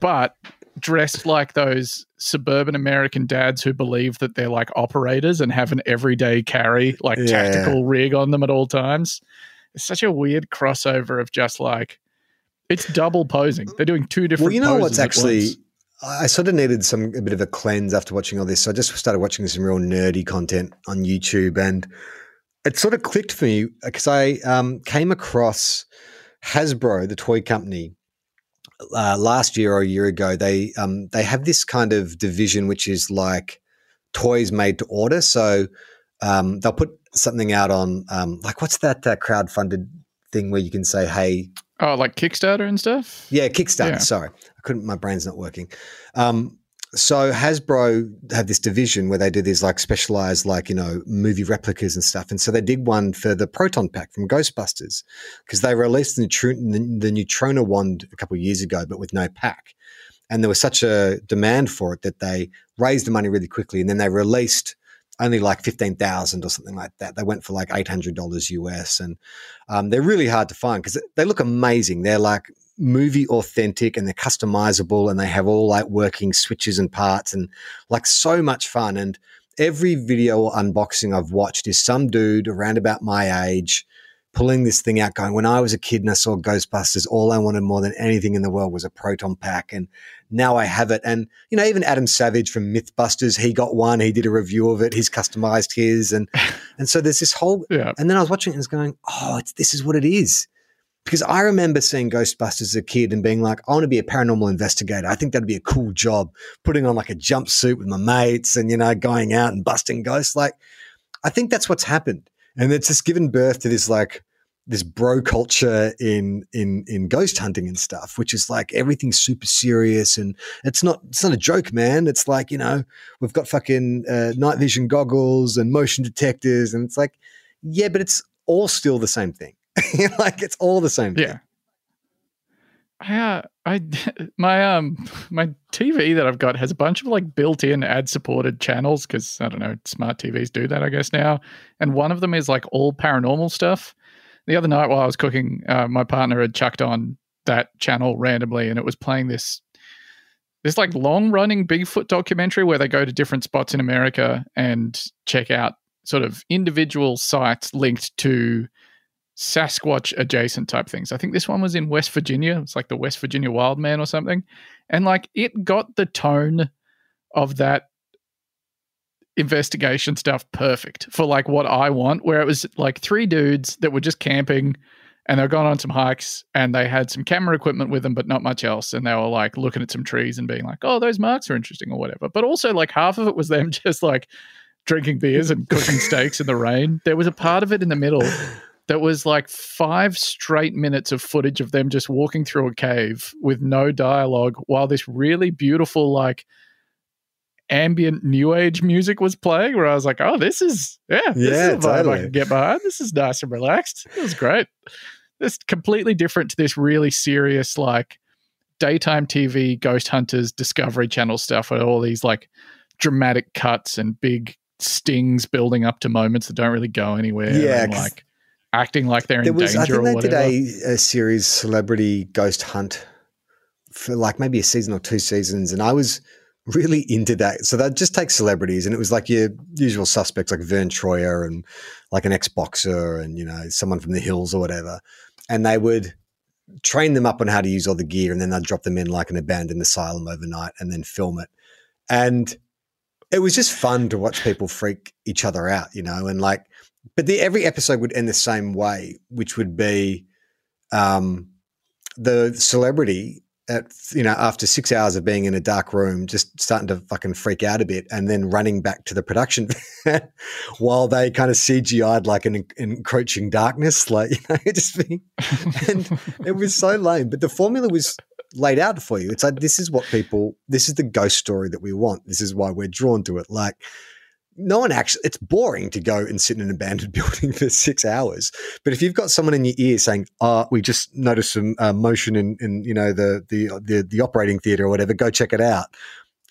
but dressed like those suburban American dads who believe that they're like operators and have an everyday carry, like Yeah, tactical rig on them at all times. It's such a weird crossover of just like it's double posing. They're doing two different. well, you know what's at actually. I sort of needed some a bit of a cleanse after watching all this. So I just started watching some real nerdy content on YouTube, and it sort of clicked for me because I um, came across Hasbro, the toy company, uh, last year or a year ago. They um, they have this kind of division which is like toys made to order. So um, they'll put something out on um, like what's that uh, crowdfunded thing where you can say, "Hey, Oh, like Kickstarter and stuff. yeah, Kickstarter. Yeah. Sorry, I couldn't. My brain's not working. Um, so Hasbro have this division where they do these like specialized, like you know, movie replicas and stuff. And so they did one for the Proton Pack from Ghostbusters because they released the, neutron- the, the Neutrona wand a couple of years ago, but with no pack. And there was such a demand for it that they raised the money really quickly, and then they released only like fifteen thousand or something like that. They went for like eight hundred dollars US, and um, they're really hard to find because they look amazing. They're like movie authentic and they're customizable and they have all like working switches and parts and like so much fun. And every video unboxing I've watched is some dude around about my age pulling this thing out going, when I was a kid and I saw Ghostbusters, all I wanted more than anything in the world was a proton pack. And now I have it. And, you know, even Adam Savage from Mythbusters, he got one, he did a review of it, he's customized his. And, and so there's this whole Yeah. and then I was watching it and was going, oh, it's, this is what it is. Because I remember seeing Ghostbusters as a kid and being like, I want to be a paranormal investigator. I think that'd be a cool job, putting on like a jumpsuit with my mates and, you know, going out and busting ghosts. Like, I think that's what's happened. And it's just given birth to this like, this bro culture in in in ghost hunting and stuff, which is like everything's super serious and it's not it's not a joke, man. It's like you know we've got fucking uh, night vision goggles and motion detectors, and it's like yeah, but it's all still the same thing. like it's all the same. Thing. I, uh, I my um my TV that I've got has a bunch of like built-in ad-supported channels because I don't know smart TVs do that I guess now, and one of them is like all paranormal stuff. The other night while I was cooking, uh, my partner had chucked on that channel randomly, and it was playing this this like long-running Bigfoot documentary where they go to different spots in America and check out sort of individual sites linked to Sasquatch adjacent type things. I think this one was in West Virginia. It's like the West Virginia Wild Man or something. And like it got the tone of that investigation stuff perfect for like what I want, where it was like three dudes that were just camping and they're going on some hikes and they had some camera equipment with them, but not much else. And they were like looking at some trees and being like, oh, those marks are interesting or whatever. But also, like, half of it was them just like drinking beers and cooking steaks in the rain. There was a part of it in the middle that was like five straight minutes of footage of them just walking through a cave with no dialogue while this really beautiful, like, ambient new age music was playing where I was like, oh, this is yeah, this Yeah, is a vibe totally. I can get behind. This is nice and relaxed. It was great. It's completely different to this really serious like daytime TV ghost hunters discovery channel stuff with all these like dramatic cuts and big stings building up to moments that don't really go anywhere. Yeah, like acting like they're There in was, I think or they whatever. did a, a series, Celebrity Ghost Hunt, for like maybe a season or two seasons, and I was really into that. So they'd just take celebrities, and it was like your usual suspects, like Vern Troyer and like an ex boxer, and you know someone from the hills or whatever, and they would train them up on how to use all the gear, and then they'd drop them in like an abandoned asylum overnight, and then film it, and it was just fun to watch people freak each other out, you know, and like but the, every episode would end the same way, which would be um, the celebrity at you know after six hours of being in a dark room, just starting to fucking freak out a bit, and then running back to the production while they kind of CGI'd like an en- encroaching darkness, like you know, just being, and it was so lame. But the formula was laid out for you. It's like this is what people, this is the ghost story that we want. This is why we're drawn to it. Like no one actually it's boring to go and sit in an abandoned building for six hours but if you've got someone in your ear saying oh we just noticed some uh, motion in, in you know the, the the the operating theater or whatever go check it out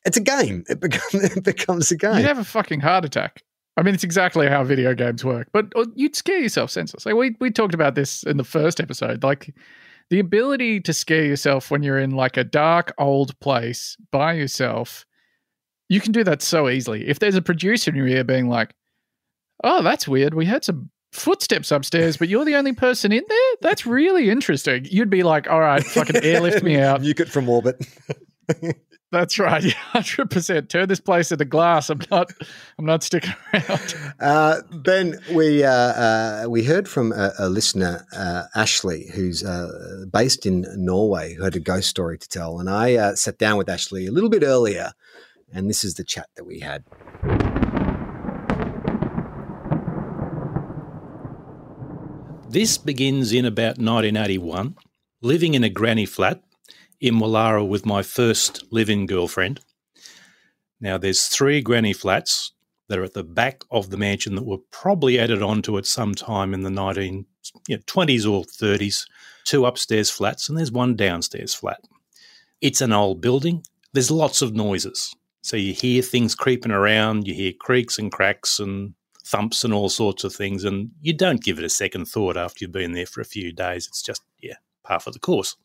it's a game it becomes it becomes a game You'd have a fucking heart attack. I mean, it's exactly how video games work, but uh, you'd scare yourself senseless. Like we we talked about this in the first episode. Like the ability to scare yourself when you're in like a dark old place by yourself, you can do that so easily. If there's a producer in your ear being like, "Oh, that's weird. We heard some footsteps upstairs, but you're the only person in there. That's really interesting." You'd be like, "All right, fucking airlift me out." nuke it from orbit That's right. Hundred percent. Turn this place into glass. I'm not. I'm not sticking around. Uh, ben, we uh, uh, we heard from a, a listener, uh, Ashley, who's uh, based in Norway, who had a ghost story to tell, and I uh, sat down with Ashley a little bit earlier, and this is the chat that we had. This begins in about 1981, living in a granny flat in Woollahra with my first live-in girlfriend. Now, there's three granny flats that are at the back of the mansion that were probably added onto it sometime in the 1920s you know, or 30s. Two upstairs flats, and there's one downstairs flat. It's an old building. There's lots of noises. So you hear things creeping around, you hear creaks and cracks and thumps and all sorts of things, and you don't give it a second thought after you've been there for a few days. It's just, yeah, par for the course.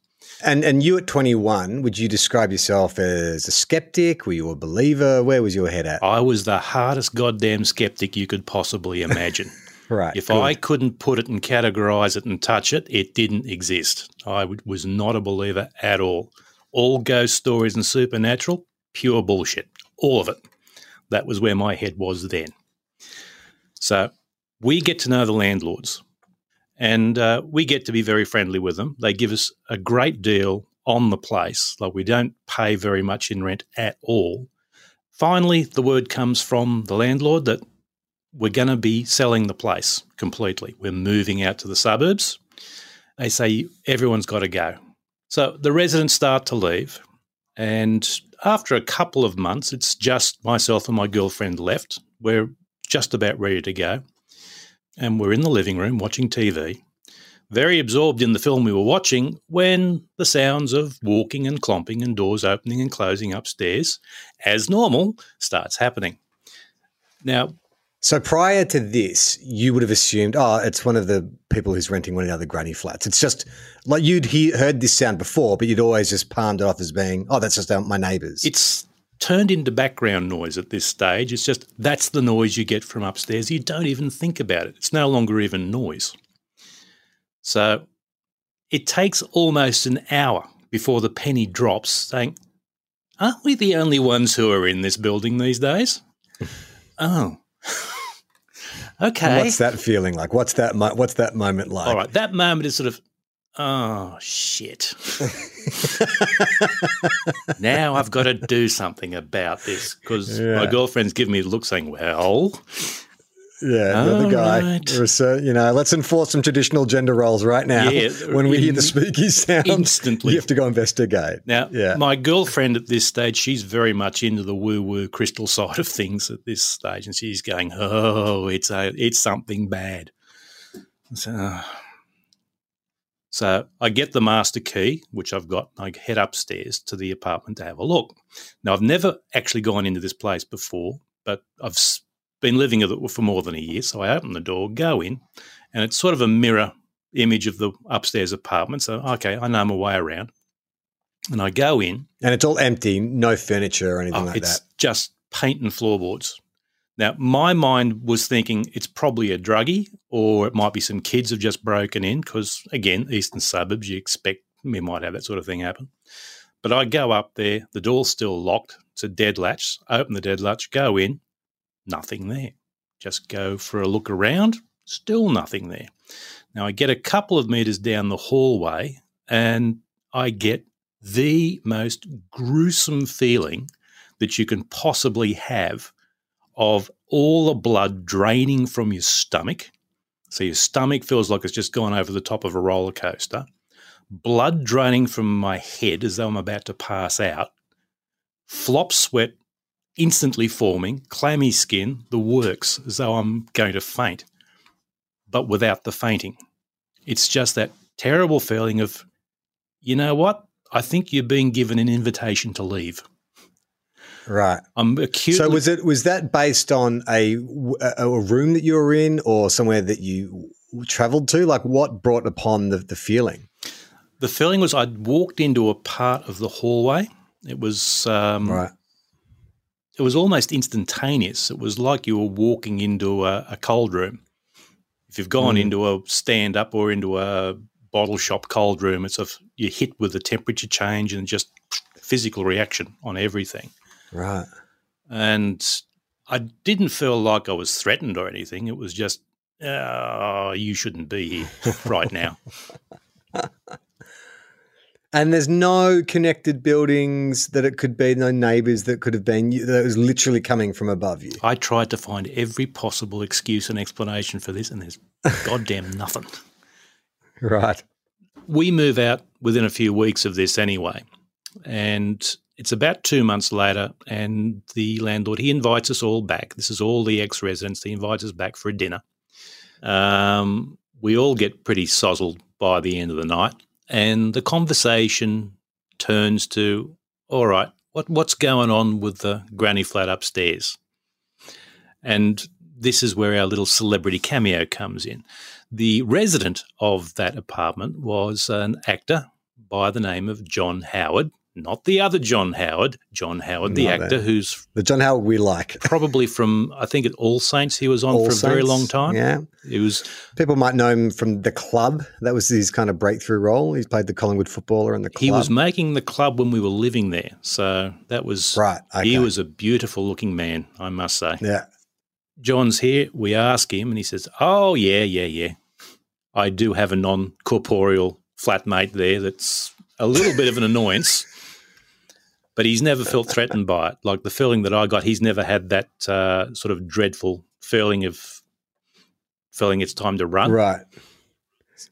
And and you at twenty one, would you describe yourself as a skeptic? Were you a believer? Where was your head at? I was the hardest goddamn skeptic you could possibly imagine. Right. if good. I couldn't put it and categorize it and touch it, it didn't exist. I w- was not a believer at all. All ghost stories and supernatural, pure bullshit. All of it. That was where my head was then. So we get to know the landlords and uh, we get to be very friendly with them. They give us a great deal on the place. Like we don't pay very much in rent at all. Finally, the word comes from the landlord that we're going to be selling the place completely. We're moving out to the suburbs. They say everyone's got to go. So the residents start to leave. And after a couple of months, it's just myself and my girlfriend left. We're just about ready to go. And we're in the living room watching TV. very absorbed in the film we were watching when the sounds of walking and clomping and doors opening and closing upstairs, as normal, starts happening. Now, So prior to this, you would have assumed, oh, it's one of the people who's renting one of the other granny flats. It's just like you'd he- heard this sound before, but you'd always just palmed it off as being, oh, that's just uh, my neighbours. it's turned into background noise at this stage. It's just that's the noise you get from upstairs. You don't even think about it. It's no longer even noise. So it takes almost an hour before the penny drops saying, Aren't we the only ones who are in this building these days? oh. okay. What's that feeling like? What's that? Mo- what's that moment like? All right. That moment is sort of, oh, shit. now I've got to do something about this because my girlfriend's giving me the look saying, well, Yeah, you're the oh, guy. right. So- uh, you know, let's enforce some traditional gender roles right now. Yeah, when we hear the spooky sound, instantly. you have to go investigate. Now, Yeah. my girlfriend at this stage, she's very much into the woo woo crystal side of things at this stage, and she's going, "Oh, it's a, it's something bad." So, so I get the master key, which I've got. I head upstairs to the apartment to have a look. Now, I've never actually gone into this place before, but I've been living with it for more than a year. So I open the door, go in, and it's sort of a mirror image of the upstairs apartment. So okay, I know my way around. And I go in. And it's all empty, no furniture or anything oh, like it's that. just paint and floorboards. Now, my mind was thinking it's probably a druggie, or it might be some kids have just broken in because, again, eastern suburbs, you expect we might have that sort of thing happen. But I go up there, the door's still locked. It's a dead latch. Open the dead latch, go in, nothing there. Just go for a look around, still nothing there. Now I get a couple of meters down the hallway and I get the most gruesome feeling that you can possibly have of all the blood draining from your stomach. So your stomach feels like it's just gone over the top of a roller coaster. Blood draining from my head as though I'm about to pass out. Flop sweat instantly forming, clammy skin, the works, as though I'm going to faint, but without the fainting. It's just that terrible feeling of, you know what? I think you're being given an invitation to leave. Right. I'm acutely. So was it was that based on a, a a room that you were in or somewhere that you traveled to? Like what brought upon the, the feeling? the feeling was I'd walked into a part of the hallway. It was um, Right. It was almost instantaneous. It was like you were walking into a, a cold room. If you've gone Mm. into a stand up or into a bottle shop cold room, it's a you hit with a temperature change and just physical reaction on everything. Right. And I didn't feel like I was threatened or anything. It was just, oh, you shouldn't be here right now. And there's no connected buildings that it could be, no neighbors that could have been that was literally coming from above you. I tried to find every possible excuse and explanation for this, and there's goddamn nothing. Right. we move out within a few weeks of this anyway. And it's about two months later, and the landlord he invites us all back. This is all the ex residents. He invites us back for a dinner. Um, we all get pretty sozzled by the end of the night, and the conversation turns to, "All right, what what's going on with the granny flat upstairs?" And this is where our little celebrity cameo comes in. The resident of that apartment was an actor by the name of John Howard, not the other John Howard, John Howard, the Not actor that. who's The John Howard we like. probably from, I think, at All Saints, he was on All for a very long time. Yeah. It was, People might know him from The Club. That was his kind of breakthrough role. He played the Collingwood footballer in The Club. he was making the club when we were living there. So that was, right. Okay. he was a beautiful looking man, I must say. Yeah. John's here. We ask him, and he says, "Oh yeah, yeah, yeah. I do have a non-corporeal flatmate there. That's a little bit of an annoyance, but he's never felt threatened by it. Like the feeling that I got, he's never had that uh, sort of dreadful feeling of feeling it's time to run. Right.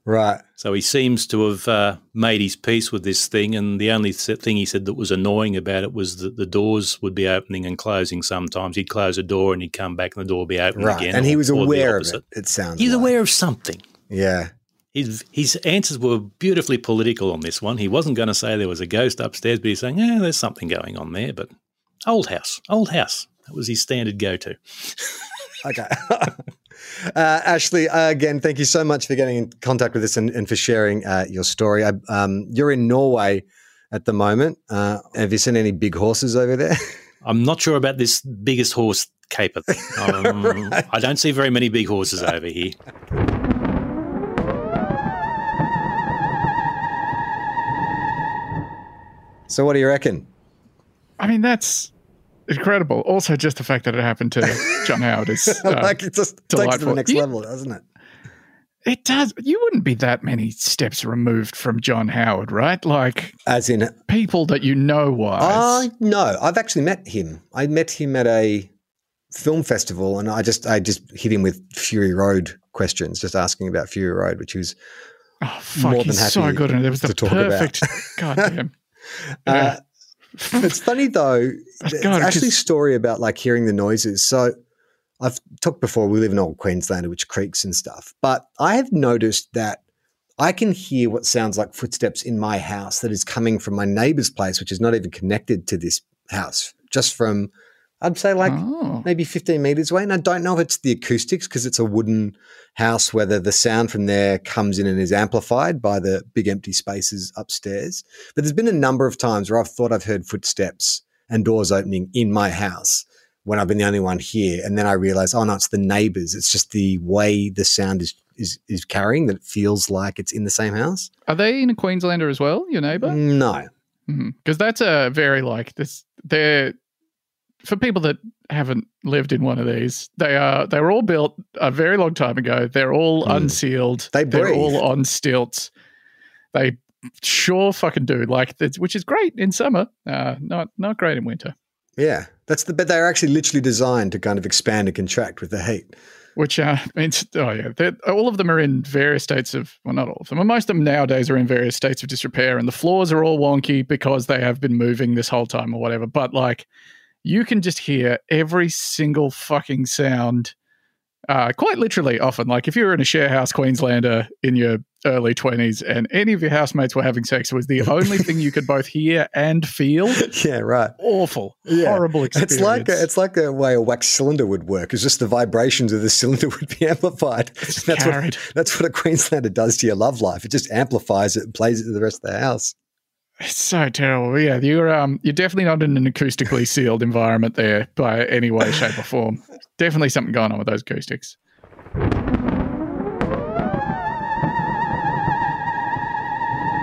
Right. So he seems to have uh, made his peace with this thing, and the only thing he said that was annoying about it was that the doors would be opening and closing. Sometimes he'd close a door and he'd come back, and the door would be open Right. again. And he was aware of it. It sounds. He's like. aware of something. Yeah. His his answers were beautifully political on this one. He wasn't going to say there was a ghost upstairs, but he's saying, "Yeah, there's something going on there." But old house, old house. That was his standard go-to. Okay. uh, Ashley, uh, again, thank you so much for getting in contact with us and, and for sharing uh, your story. I, um, you're in Norway at the moment. Uh, have you seen any big horses over there? I'm not sure about this biggest horse caper. Um, Right. I don't see very many big horses over here. So, what do you reckon? I mean, that's incredible. Also, just the fact that it happened to John Howard is uh, like, it just takes it to the next You- level, doesn't it? it does. You wouldn't be that many steps removed from John Howard, right? Like As in, people that you know wise. uh, no, I've actually met him. I met him at a film festival, and I just, I just hit him with Fury Road questions, just asking about Fury Road, which he was oh, fuck, more than he's so happy good, and it was the to talk about. perfect. goddamn. Uh, it's funny though. God, Ashley's story about like hearing the noises. So I've talked before. We live in old Queensland, which creaks and stuff. But I have noticed that I can hear what sounds like footsteps in my house that is coming from my neighbour's place, which is not even connected to this house. Just from, I'd say like oh. maybe 15 meters away. And I don't know if it's the acoustics because it's a wooden house, whether the sound from there comes in and is amplified by the big empty spaces upstairs. But there's been a number of times where I've thought I've heard footsteps and doors opening in my house when I've been the only one here. And then I realize, oh no, it's the neighbors. It's just the way the sound is, is, is carrying that it feels like it's in the same house. Are they in a Queenslander as well? Your neighbour? No. Mm-hmm. because that's a very like this they're for people that haven't lived in one of these they are they were all built a very long time ago they're all Mm. unsealed They breathe. They're all on stilts they sure fucking do like which is great in summer uh not not great in winter Yeah. That's the, but they're actually literally designed to kind of expand and contract with the heat. which uh, means oh yeah they're- all of them are in various states of well not all of them but most of them nowadays are in various states of disrepair and the floors are all wonky because they have been moving this whole time or whatever but like you can just hear every single fucking sound uh, quite literally often like if you were in a share house queenslander in your early 20s and any of your housemates were having sex it was the only thing you could both hear and feel Yeah, right. awful Yeah. horrible experience It's like a, it's like the way a wax cylinder would work. It's just the vibrations of the cylinder would be amplified. That's what, that's what a Queenslander does to your love life. It just amplifies it and plays it to the rest of the house. It's so terrible. Yeah, you're um you're definitely not in an acoustically sealed environment there by any way, shape, or form. Definitely something going on with those acoustics.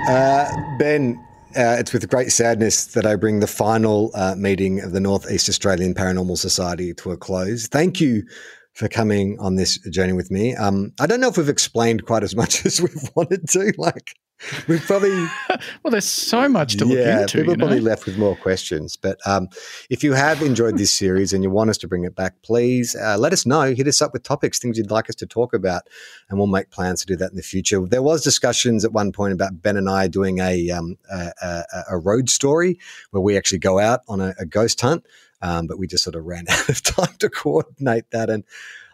Uh, ben, uh, it's with great sadness that I bring the final uh, meeting of the Northeast Australian Paranormal Society to a close. Thank you for coming on this journey with me. Um, I don't know if we've explained quite as much as we've wanted to. Like, we've probably Well, there's so much to look yeah, into. people You know? probably left with more questions. But um, if you have enjoyed this series and you want us to bring it back, please uh, let us know. Hit us up with topics, things you'd like us to talk about, and we'll make plans to do that in the future. There was discussions at one point about Ben and I doing a um, a, a, a road story where we actually go out on a, a ghost hunt, um, but we just sort of ran out of time to coordinate that and.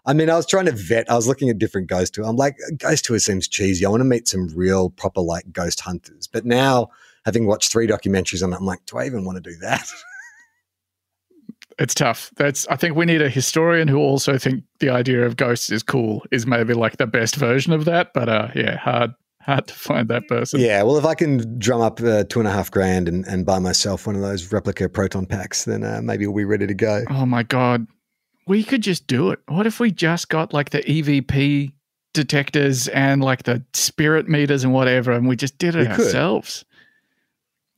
I mean, I was trying to vet. I was looking at different ghost tours. I'm like, ghost tour seems cheesy. I want to meet some real, proper, like ghost hunters. But now, having watched three documentaries on it, I'm like, do I even want to do that? It's tough. That's. I think we need a historian who also think the idea of ghosts is cool. Is maybe like the best version of that. But uh, yeah, hard hard to find that person. yeah. Well, if I can drum up uh, two and a half grand and, and buy myself one of those replica proton packs, then uh, maybe we'll be ready to go. Oh my god, we could just do it. What if we just got like the EVP detectors and like the spirit meters and whatever, and we just did it We ourselves?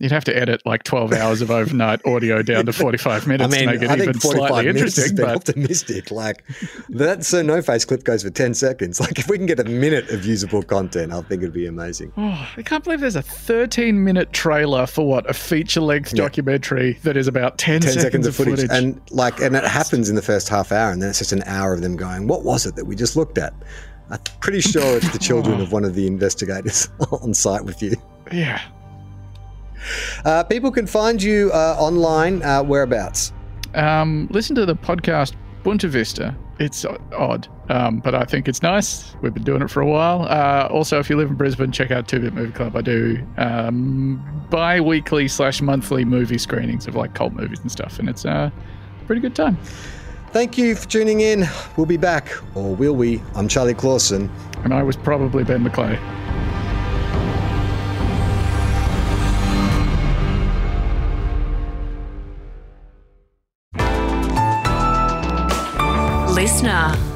You'd have to edit like twelve hours of overnight audio down to forty-five I minutes mean, to make it I even 45 slightly interesting. But optimistic. Like that, Sir No Face clip goes for 10 seconds. Like if we can get a minute of usable content, I think it'd be amazing. oh, I can't believe there's a thirteen-minute trailer for what a feature-length Yeah. documentary that is about ten, 10 seconds, of footage. footage. And like, and it happens in the first half hour, and then it's just an hour of them going, What was it that we just looked at? I'm pretty sure it's the children of one of the investigators on site with you. yeah. Uh, people can find you uh, online, uh, whereabouts? Um, listen to the podcast Boonta Vista. it's odd, um, but I think it's nice. We've been doing it for a while. Uh, also, if you live in Brisbane, check out Two Bit Movie Club. I do um, bi-weekly slash monthly movie screenings of like cult movies and stuff, and it's a pretty good time. Thank you for tuning in. We'll be back, or will we? I'm Charlie Clausen. And I was probably Ben McClay. Listener.